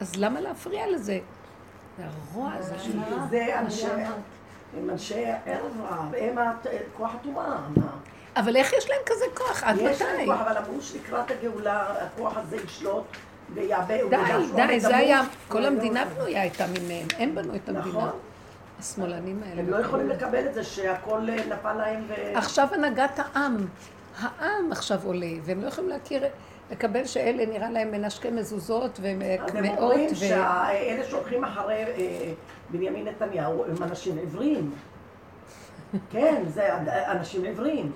אז למה להפריע לזה? זה הרוע הזה של... זה אנשי, הם אנשי ערב רב, הם כוח הטומאה. אבל איך יש להם כזה כוח? עד יש להם מתי? כוח, אבל אמרו שלקראת הגאולה הכוח הזה ישלוט. די, די, זה היה. כל המדינה בנויה הייתה ממהם, הם בנו את המדינה. נכון. השמאלנים האלה. הם לא יכולים לקבל את זה שהכל אה, נפל להם ו... עכשיו הנהגת העם, העם עכשיו עולה, והם לא יכולים להכיר, לקבל שאלה נראה להם מנשקי מזוזות הם ומאות, אומרים ו... שאלה שהולכים אחרי אה, בנימין נתניהו הם אנשים עיוורים. כן, זה אנשים עיוורים.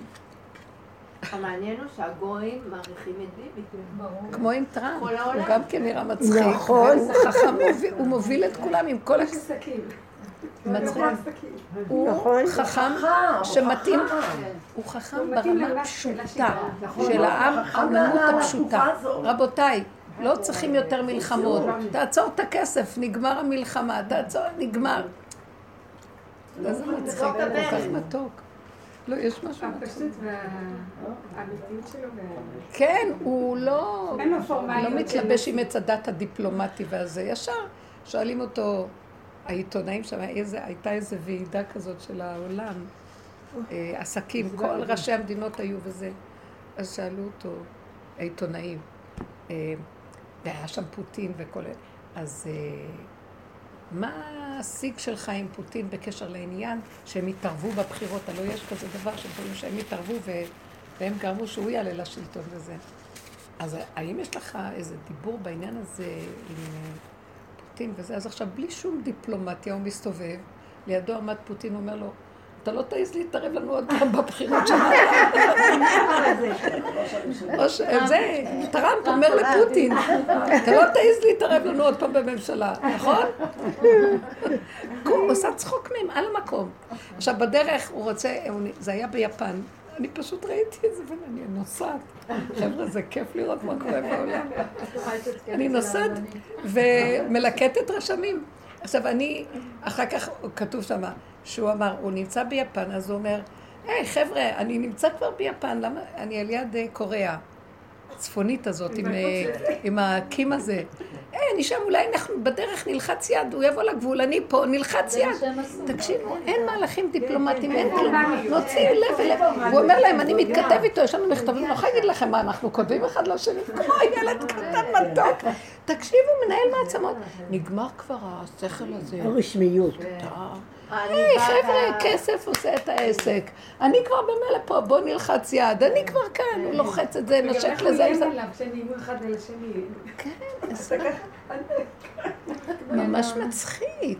המעניין הוא שהגויים מעריכים את ביבי. כמו עם טראמפ. הוא גם כן נראה מצחיק. נכון. הוא חכם, מוביל- הוא מוביל את כולם עם כל... יש עסקים. מצחיק. עסקים. הוא נכון. חכם שמתאים, הוא חכם. ברמה הפשוטה. נכון. של העם, לתקופה הפשוטה. רבותיי, לא צריכים יותר מלחמות. תעצור את הכסף, נגמר המלחמה, תעצור, נגמר. איזה מצחיק, כל כך מתוק. לא, יש משהו מתוק. הפשטות והאמיתיות שלו. כן, הוא לא, אין לו פורמליות לא מתלבש עם עץ הדת הדיפלומטי והזה. ישר שואלים אותו, העיתונאים שם, איזה, הייתה איזו ועידה כזאת של העולם, אה, עסקים, כל ראשי המדינות היו וזה. אז שאלו אותו, העיתונאים, אה, והיה שם פוטין וכל... אז אה, מה השיג שלך עם פוטין בקשר לעניין שהם התערבו בבחירות? הלוא יש כזה דבר שדברים שהם התערבו. והם גרמו שהוא יעלה לשלטון וזה. אז האם יש לך איזה דיבור בעניין הזה עם פוטין וזה? אז עכשיו, בלי שום דיפלומטיה, הוא מסתובב, לידו עמד פוטין, אומר לו, אתה לא תעז להתערב לנו עוד פעם בבחירות שלנו. ש... זה, טראמפ אומר לפוטין, אתה לא תעז להתערב לנו עוד פעם בממשלה, נכון? הוא עושה צחוק מהם על המקום. עכשיו, בדרך הוא רוצה, זה היה ביפן, אני פשוט ראיתי את זה ואני נוסעת. חבר'ה, זה כיף לראות מה קורה בעולם. אני נוסעת ומלקטת רשמים. עכשיו, אני, אחר כך כתוב שם, שהוא אמר, הוא נמצא ביפן, אז הוא אומר, היי, חבר'ה, אני נמצא כבר ביפן, למה, אני על יד אה, קוריאה, הצפונית הזאת, עם, אה, עם הקים הזה. אין, אישה, אולי אנחנו בדרך נלחץ יד, הוא יבוא לגבול, אני פה, נלחץ יד. תקשיבו, אין מהלכים דיפלומטיים, אין כלום. נוציא לב ולב. הוא אומר להם, אני מתכתב איתו, יש לנו מכתבים, אני לא יכולה להגיד לכם מה אנחנו כותבים אחד לשני, כמו ילד קטן מתוק. תקשיבו, מנהל מעצמות. נגמר כבר השכל הזה. הרשמיות. היי, חבר'ה, כסף עושה את העסק. אני כבר במילא פה, בוא נלחץ יד. אני כבר כאן, הוא לוחץ את זה, נושק וגם איך לזה. הוא. איים עליו, איימו אחד על השני. ממש מצחיק.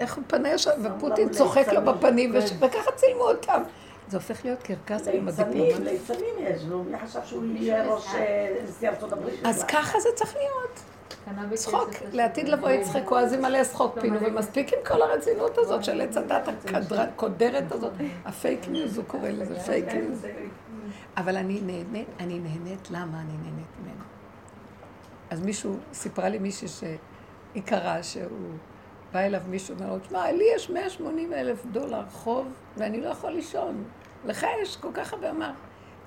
איך הוא פנה ישר, ופוטין צוחק לו בפנים, וש- וככה צילמו אותם. זה הופך להיות קרקס עם ליצנים, הדיפלומט. ליצנים יש, ומי חשב שהוא יהיה ראש אה, נשיא ארצות הברית? אז ככה זה צריך להיות. צחוק. לעתיד לבוא יצחקו, אז ימלא צחוק פינו, ומספיק עם כל הרצינות הזאת של עץ הדעת הקודרת הזאת. ה fake news הוא קורא לזה, fake news. אבל אני נהנית, אני נהנית, למה אני נהנית ממנו? אז מישהו, סיפרה לי מישהי שהיא קראה שהוא בא אליו מישהו, אומר לו, תשמע, לי יש 180 אלף דולר חוב, ואני לא יכול לישון. לך יש כל כך הרבה, אמר,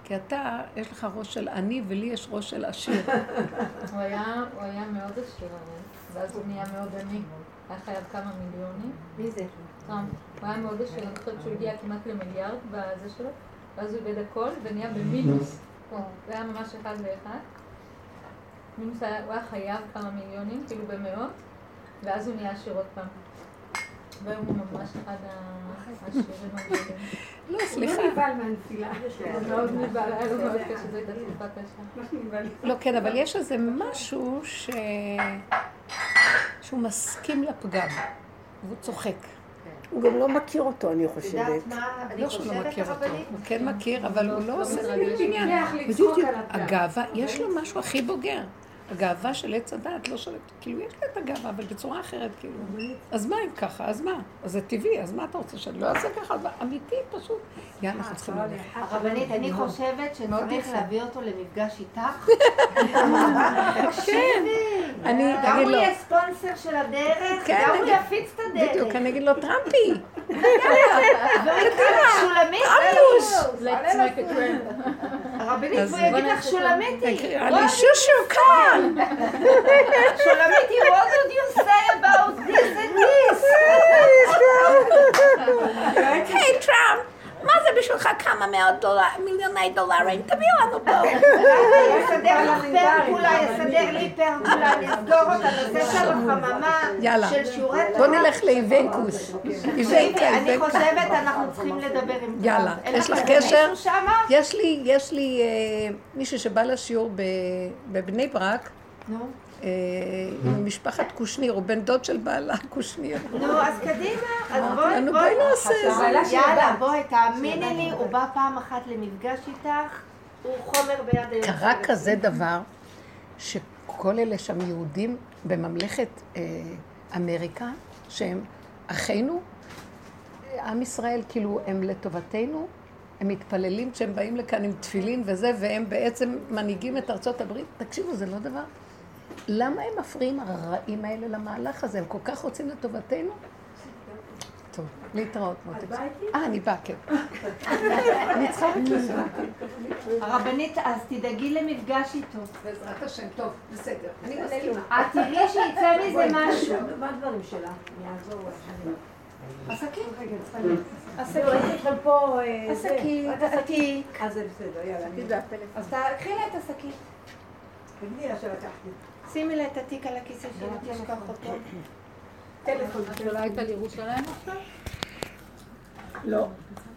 כי אתה, יש לך ראש של עני, ולי יש ראש של עשיר. הוא היה הוא היה מאוד עשיר אבל, ואז הוא נהיה מאוד עני. היה חייב כמה מיליונים. מי זה? טראמפ. הוא היה מאוד עשיר, אני חושבת שהוא הגיע כמעט למיליארד בזה שלו, ואז הוא איבד הכל ונהיה במינוס. הוא היה ממש אחד לאחד. מינוס היה, הוא היה חייב כמה מיליונים, כאילו במאות, ואז הוא נהיה עשיר עוד פעם. והיום הוא ממש אחד העשירים הגדולים. לא, הוא סליחה. לא נבהל מהנפילה. הוא מאוד נבהל, היה לו מאוד קשה, זו הייתה תקופה קשה. לא, כן, אבל יש איזה משהו ש... שהוא מסכים לפגם, והוא צוחק. הוא גם לא מכיר אותו, אני את חושבת. יודעת מה אני לא שהוא לא חושבת, מכיר אותו? הוא כן מכיר, אבל הוא לא עושה מתרגש. עניין. בדיוק. הגאווה, יש לו משהו הכי בוגר. הגאווה של עץ הדעת לא שולטת, כאילו יש לה את הגאווה, אבל בצורה אחרת, כאילו. אז מה אם ככה? אז מה? אז זה טבעי, אז מה אתה רוצה שאני לא אעשה ככה? אז? אמיתי פשוט. יאללה, אנחנו צריכים ללכת. הרבנית, אני חושבת מאוד שצריך. להביא אותו למפגש איתך. כן, אני גם אגיד הוא לו, יהיה ספונסר של הדרך, כן, גם הוא אני- יפיץ את הדרך. בדיוק, אני אגיד לו, טראמפי, שולמית, trend. הרבנית, אז והוא יגיד לך. תקרא לי שושו כאן. on. Shulamiti, what would you say about this and this? hey, Trump. מה זה בשבילך כמה מאות דולר, מיליוני דולרים? תביא לנו פה. יסדר לך פרגולה, יסדר לי פרגולה, נסגור אותה, נעשה שם חממה. של שיעורי בוא תורה. נלך לאיבנקוס. אני. חושבת, אנחנו צריכים לדבר עם טראמפ. יאללה, יש לך קשר? יש לי, אה, מישהו שבא לשיעור בבני ברק, נו, אה, קושניר, הוא בן דוד של בעלה קושניר. נו, אז קדימה, אז בואי, בואי. בואי נעשה את זה. יאללה, בואי, תאמיני לי, הוא בא פעם אחת למפגש איתך, הוא חומר ביד היוצרת. קרה כזה דבר, שכל אלה שם יהודים בממלכת אה, אמריקה, שהם אחינו, עם ישראל, כאילו, הם לטובתנו, הם מתפללים כשהם באים לכאן עם תפילין וזה, והם בעצם מנהיגים את ארצות הברית. תקשיבו, זה לא דבר... למה הם מפריעים הרעים האלה למהלך הזה? הם כל כך רוצים לטובתנו? טוב, להתראות, מותק. אה, אני באה, כן. אני צריכה רק לזה. הרבנית, אז תדאגי למפגש איתו. בעזרת השם, טוב, בסדר. אני את תראי שיצא מזה משהו. מה הדברים שלה? אני אעזור לך. עסקים. ראיתי אתכם פה... אה. עסקים, עסקים. אז זה בסדר, יאללה. אז תקחי לה את השקית. תגידי לה שלקחתי. שימי לה את התיק על הכיסא שלא תשכח אותו. טלפון. את עולה איתה לירושלים עכשיו? לא.